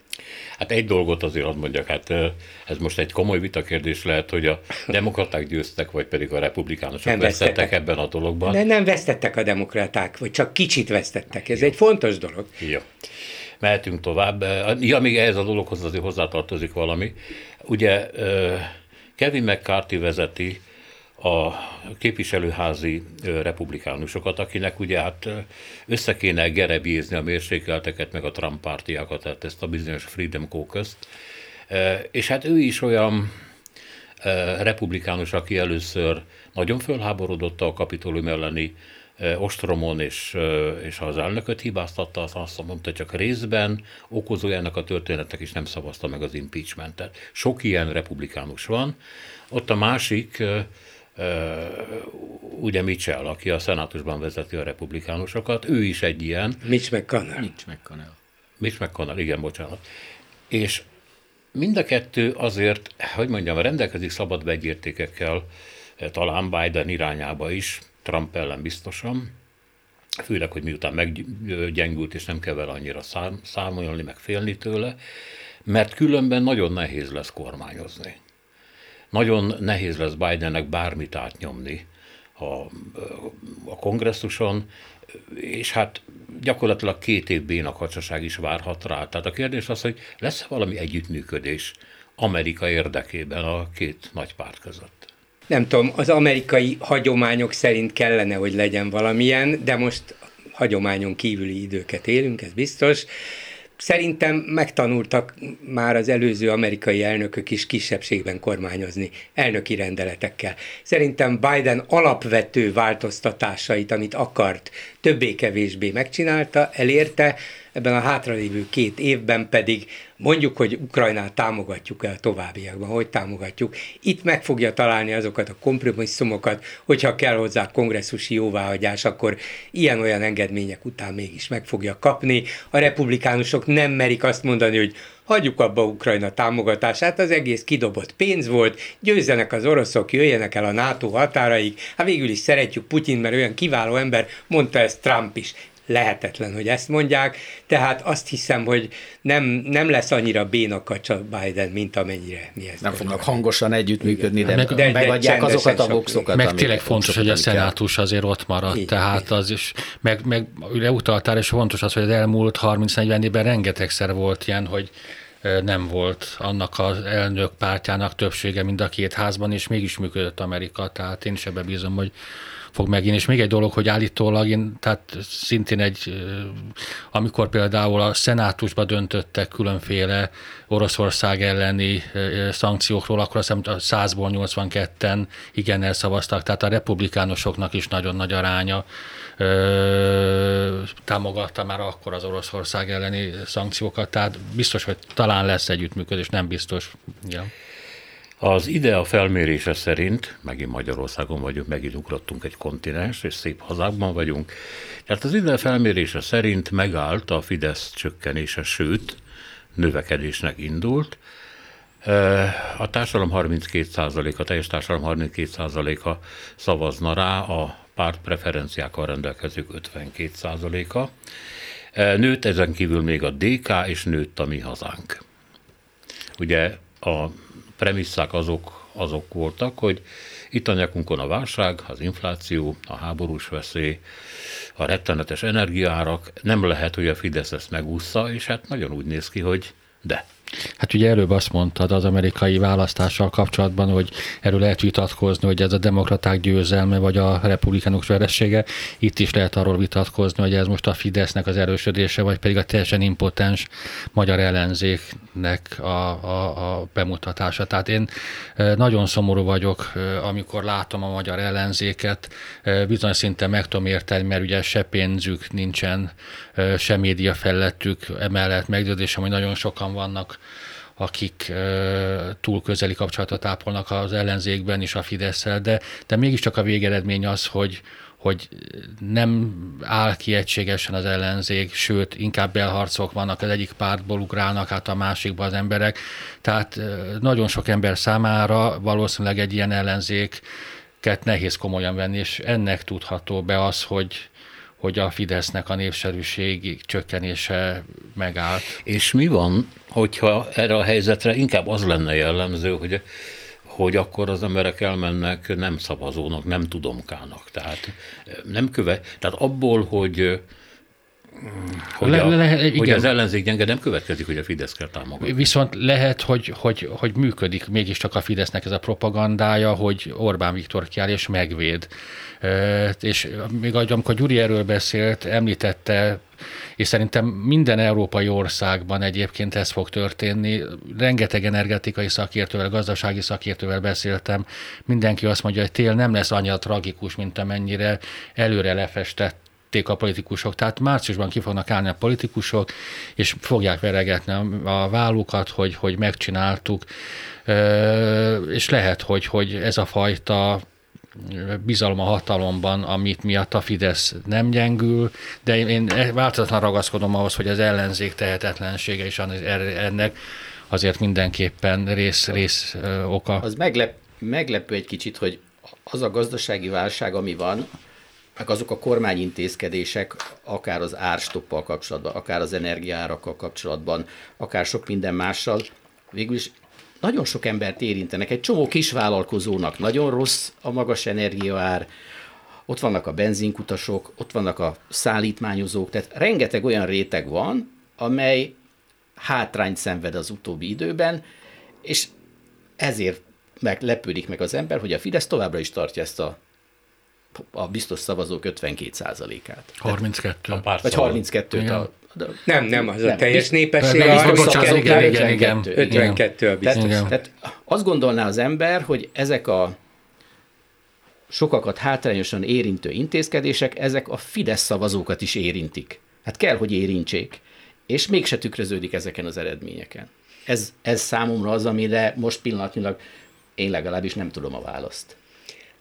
Hát egy dolgot azért azt mondjak, hát ez most egy komoly vitakérdés lehet, hogy a demokraták győztek, vagy pedig a republikánusok nem vesztettek, vesztettek ebben a dologban. De nem vesztettek a demokraták, vagy csak kicsit vesztettek. Ez Jó. egy fontos dolog. Jó mehetünk tovább. Ja, még ehhez a dologhoz azért hozzátartozik valami. Ugye Kevin McCarthy vezeti a képviselőházi republikánusokat, akinek ugye hát össze kéne gerebézni a mérsékelteket, meg a Trump pártiákat, tehát ezt a bizonyos Freedom caucus És hát ő is olyan republikánus, aki először nagyon fölháborodott a kapitolium elleni ostromon, és, és az elnököt hibáztatta, az azt mondta, csak részben okozója ennek a történetnek is nem szavazta meg az impeachmentet. Sok ilyen republikánus van. Ott a másik, ugye Mitchell, aki a szenátusban vezeti a republikánusokat, ő is egy ilyen. Mitch McConnell. Mitch McConnell. Mitch McConnell, igen, bocsánat. És mind a kettő azért, hogy mondjam, rendelkezik szabad vegyértékekkel, talán Biden irányába is, Trump ellen biztosan, főleg, hogy miután meggyengült, és nem kell vele annyira számolni, meg félni tőle, mert különben nagyon nehéz lesz kormányozni. Nagyon nehéz lesz Bidennek bármit átnyomni a, a kongresszuson, és hát gyakorlatilag két év bénakacsaság is várhat rá. Tehát a kérdés az, hogy lesz valami együttműködés Amerika érdekében a két nagy párt között nem tudom, az amerikai hagyományok szerint kellene, hogy legyen valamilyen, de most hagyományon kívüli időket élünk, ez biztos. Szerintem megtanultak már az előző amerikai elnökök is kisebbségben kormányozni, elnöki rendeletekkel. Szerintem Biden alapvető változtatásait, amit akart, többé-kevésbé megcsinálta, elérte, ebben a hátralévő két évben pedig mondjuk, hogy Ukrajnát támogatjuk el továbbiakban, hogy támogatjuk. Itt meg fogja találni azokat a kompromisszumokat, hogyha kell hozzá kongresszusi jóváhagyás, akkor ilyen-olyan engedmények után mégis meg fogja kapni. A republikánusok nem merik azt mondani, hogy hagyjuk abba Ukrajna támogatását, az egész kidobott pénz volt, győzzenek az oroszok, jöjjenek el a NATO határaig, hát végül is szeretjük Putyin, mert olyan kiváló ember, mondta ezt Trump is lehetetlen, hogy ezt mondják, tehát azt hiszem, hogy nem, nem lesz annyira bénakacsa Biden, mint amennyire mi ezt Nem fognak hangosan együttműködni, de, meg, de megadják de azokat a boxokat. Meg tényleg fontos, hogy a szenátus azért ott maradt, így, tehát így. az is, meg, meg ugye utaltál, és fontos az, hogy az elmúlt 30-40 évben rengetegszer volt ilyen, hogy nem volt annak az elnök pártjának többsége mind a két házban, és mégis működött Amerika, tehát én is ebben bízom, hogy fog megint. És még egy dolog, hogy állítólag, én, tehát szintén egy, amikor például a szenátusba döntöttek különféle Oroszország elleni szankciókról, akkor azt hiszem 100-ból 82-en igennel szavaztak, tehát a republikánusoknak is nagyon nagy aránya ö, támogatta már akkor az Oroszország elleni szankciókat, tehát biztos, hogy talán lesz együttműködés, nem biztos. Ja. Az IDEA felmérése szerint, megint Magyarországon vagyunk, megint ugrottunk egy kontinens, és szép hazákban vagyunk, tehát az IDEA felmérése szerint megállt a Fidesz csökkenése, sőt, növekedésnek indult. A társadalom 32%-a, teljes társadalom 32%-a szavazna rá, a párt preferenciákkal rendelkezők 52%-a. Nőtt ezen kívül még a DK, és nőtt a mi hazánk. Ugye a premisszák azok, azok voltak, hogy itt a nyakunkon a válság, az infláció, a háborús veszély, a rettenetes energiárak, nem lehet, hogy a Fidesz ezt megúszza, és hát nagyon úgy néz ki, hogy de. Hát ugye előbb azt mondtad az amerikai választással kapcsolatban, hogy erről lehet vitatkozni, hogy ez a demokraták győzelme, vagy a republikánus veressége. Itt is lehet arról vitatkozni, hogy ez most a Fidesznek az erősödése, vagy pedig a teljesen impotens magyar ellenzéknek a, a, a bemutatása. Tehát én nagyon szomorú vagyok, amikor látom a magyar ellenzéket, bizonyos szinten meg tudom érteni, mert ugye se pénzük nincsen, se média fellettük, emellett meggyőződésem, hogy nagyon sokan vannak akik túl közeli kapcsolatot ápolnak az ellenzékben is a fidesz de, de mégiscsak a végeredmény az, hogy, hogy nem áll ki egységesen az ellenzék, sőt, inkább belharcok vannak, az egyik pártból ugrálnak át a másikba az emberek. Tehát nagyon sok ember számára valószínűleg egy ilyen ellenzéket nehéz komolyan venni, és ennek tudható be az, hogy, hogy a Fidesznek a népszerűség csökkenése megállt. És mi van, hogyha erre a helyzetre inkább az lenne jellemző, hogy hogy akkor az emberek elmennek nem szavazónak, nem tudomkának. Tehát nem köve, tehát abból, hogy hogy, le, le, le, igen. hogy az ellenzék gyenge nem következik, hogy a Fidesz kell támogatni. Viszont lehet, hogy, hogy, hogy működik mégiscsak a Fidesznek ez a propagandája, hogy Orbán Viktor kiáll és megvéd. És még amikor Gyuri erről beszélt, említette, és szerintem minden európai országban egyébként ez fog történni. Rengeteg energetikai szakértővel, gazdasági szakértővel beszéltem. Mindenki azt mondja, hogy tél nem lesz annyira tragikus, mint amennyire előre lefestett a politikusok. Tehát márciusban ki fognak állni a politikusok, és fogják veregetni a vállukat, hogy, hogy megcsináltuk, és lehet, hogy, hogy ez a fajta bizalom a hatalomban, amit miatt a Fidesz nem gyengül, de én változatlan ragaszkodom ahhoz, hogy az ellenzék tehetetlensége is ennek azért mindenképpen rész, rész oka. Az meglep, meglepő egy kicsit, hogy az a gazdasági válság, ami van, meg azok a kormányintézkedések, akár az árstoppal kapcsolatban, akár az energiárakkal kapcsolatban, akár sok minden mással, végül is nagyon sok embert érintenek. Egy csomó kisvállalkozónak nagyon rossz a magas energiaár, ott vannak a benzinkutasok, ott vannak a szállítmányozók, tehát rengeteg olyan réteg van, amely hátrányt szenved az utóbbi időben, és ezért meg lepődik meg az ember, hogy a Fidesz továbbra is tartja ezt a a biztos szavazók 52%-át. 32. A párt vagy 32 a, de, nem, nem, az nem. a teljes népesség. A bocsánat, igen, igen, igen, 52 a biztos. Tehát, tehát azt gondolná az ember, hogy ezek a sokakat hátrányosan érintő intézkedések, ezek a Fidesz szavazókat is érintik. Hát kell, hogy érintsék. És mégse tükröződik ezeken az eredményeken. Ez, ez számomra az, amire most pillanatnyilag én legalábbis nem tudom a választ.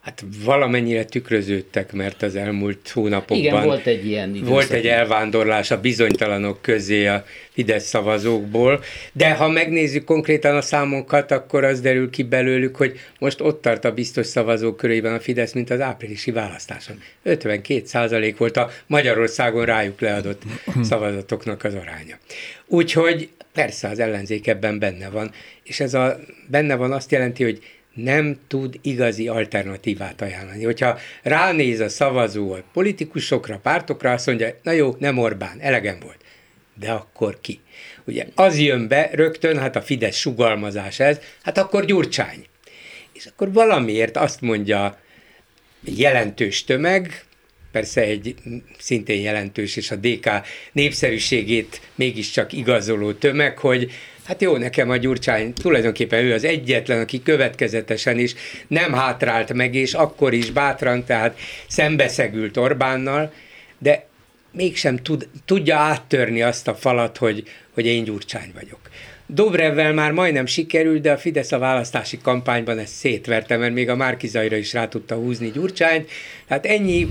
Hát valamennyire tükröződtek, mert az elmúlt hónapokban Igen, volt egy ilyen időszak. Volt egy elvándorlás a bizonytalanok közé a Fidesz szavazókból, de ha megnézzük konkrétan a számokat, akkor az derül ki belőlük, hogy most ott tart a biztos szavazók körében a Fidesz, mint az áprilisi választáson. 52 százalék volt a Magyarországon rájuk leadott szavazatoknak az aránya. Úgyhogy persze az ellenzék ebben benne van, és ez a benne van azt jelenti, hogy nem tud igazi alternatívát ajánlani. Hogyha ránéz a szavazó a politikusokra, pártokra, azt mondja, na jó, nem Orbán, elegem volt. De akkor ki? Ugye az jön be rögtön, hát a Fidesz sugalmazás ez, hát akkor Gyurcsány. És akkor valamiért azt mondja jelentős tömeg, persze egy szintén jelentős, és a DK népszerűségét mégiscsak igazoló tömeg, hogy Hát jó, nekem a Gyurcsány tulajdonképpen ő az egyetlen, aki következetesen is nem hátrált meg, és akkor is bátran, tehát szembeszegült Orbánnal, de mégsem tud, tudja áttörni azt a falat, hogy, hogy én Gyurcsány vagyok. Dobrevvel már majdnem sikerült, de a Fidesz a választási kampányban ezt szétverte, mert még a Márkizajra is rá tudta húzni Gyurcsányt. Tehát ennyi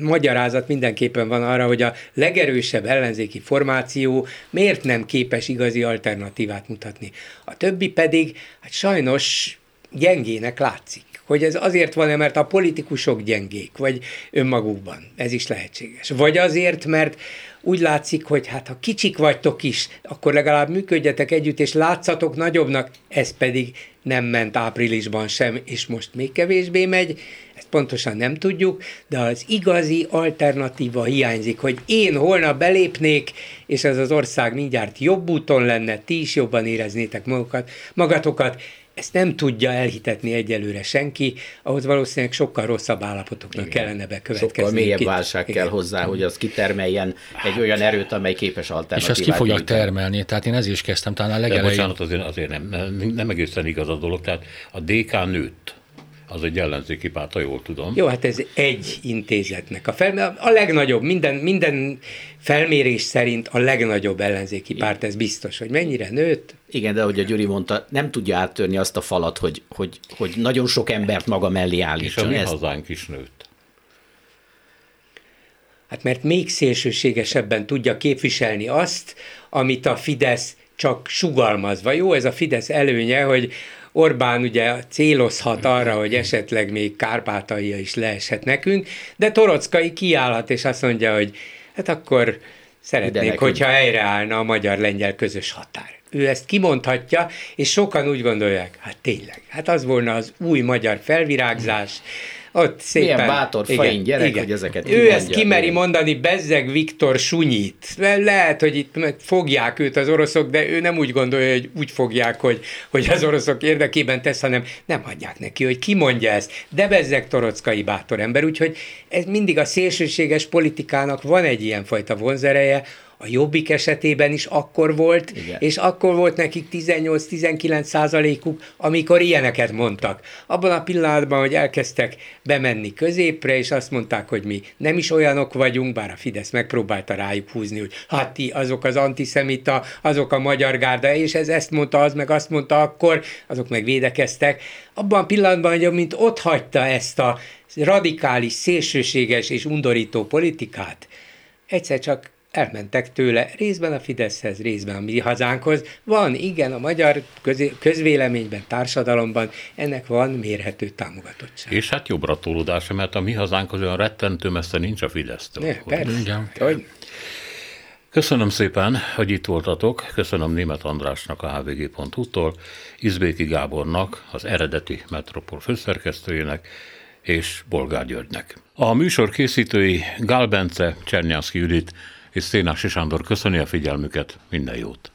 magyarázat mindenképpen van arra, hogy a legerősebb ellenzéki formáció miért nem képes igazi alternatívát mutatni. A többi pedig, hát sajnos gyengének látszik. Hogy ez azért van-e, mert a politikusok gyengék, vagy önmagukban. Ez is lehetséges. Vagy azért, mert úgy látszik, hogy hát ha kicsik vagytok is, akkor legalább működjetek együtt, és látszatok nagyobbnak, ez pedig nem ment áprilisban sem, és most még kevésbé megy, ezt pontosan nem tudjuk, de az igazi alternatíva hiányzik, hogy én holnap belépnék, és ez az ország mindjárt jobb úton lenne, ti is jobban éreznétek magukat, magatokat, ezt nem tudja elhitetni egyelőre senki, ahhoz valószínűleg sokkal rosszabb állapotoknak Igen. kellene bekövetkezni. Sokkal mélyebb Itt, válság Igen. kell hozzá, hogy az kitermeljen egy olyan erőt, amely képes alternatívát. És ezt ki fogja termelni, tehát én ezzel is kezdtem talán a legelején. De bocsánat, azért, azért nem, nem, nem egészen igaz a dolog, tehát a DK nőtt az egy ellenzéki párt, ha jól tudom. Jó, hát ez egy intézetnek. A, fel, a legnagyobb, minden, minden felmérés szerint a legnagyobb ellenzéki párt, ez biztos, hogy mennyire nőtt. Igen, de ahogy a Gyuri mondta, nem tudja áttörni azt a falat, hogy, hogy, hogy nagyon sok embert maga mellé állítson. És a mi hazánk is nőtt. Hát mert még szélsőségesebben tudja képviselni azt, amit a Fidesz csak sugalmazva. Jó, ez a Fidesz előnye, hogy Orbán ugye célozhat arra, hogy esetleg még Kárpátalia is leeshet nekünk, de Torockai kiállhat, és azt mondja, hogy hát akkor szeretnék, hogyha helyreállna a magyar-lengyel közös határ. Ő ezt kimondhatja, és sokan úgy gondolják, hát tényleg, hát az volna az új magyar felvirágzás, ott szépen. Milyen bátor fain gyerek, igen. hogy ezeket Ő ezt kimeri igen. mondani, bezzeg Viktor Sunyit. Lehet, hogy itt fogják őt az oroszok, de ő nem úgy gondolja, hogy úgy fogják, hogy, hogy az oroszok érdekében tesz, hanem nem hagyják neki, hogy ki mondja ezt. De bezzeg torockai bátor ember, úgyhogy ez mindig a szélsőséges politikának van egy ilyenfajta vonzereje, a Jobbik esetében is akkor volt, Igen. és akkor volt nekik 18-19 százalékuk, amikor ilyeneket mondtak. Abban a pillanatban, hogy elkezdtek bemenni középre, és azt mondták, hogy mi nem is olyanok vagyunk, bár a Fidesz megpróbálta rájuk húzni, hogy hát ti azok az antiszemita, azok a magyar gárda, és ez ezt mondta, az meg azt mondta akkor, azok meg védekeztek. Abban a pillanatban, hogy mint ott hagyta ezt a radikális, szélsőséges és undorító politikát, egyszer csak elmentek tőle részben a Fideszhez, részben a mi hazánkhoz. Van, igen, a magyar közvéleményben, társadalomban ennek van mérhető támogatottság. És hát jobbra tolódása, mert a mi hazánkhoz olyan rettentő messze nincs a Fidesztől. Ne, persze. Igen. Hogy? Köszönöm szépen, hogy itt voltatok. Köszönöm Német Andrásnak a hvg.hu-tól, Izbéki Gábornak, az eredeti Metropol főszerkesztőjének, és Bolgár Györgynek. A műsor készítői Gál Bence, Csernyánszki Judit, és Szénási Sándor köszöni a figyelmüket, minden jót!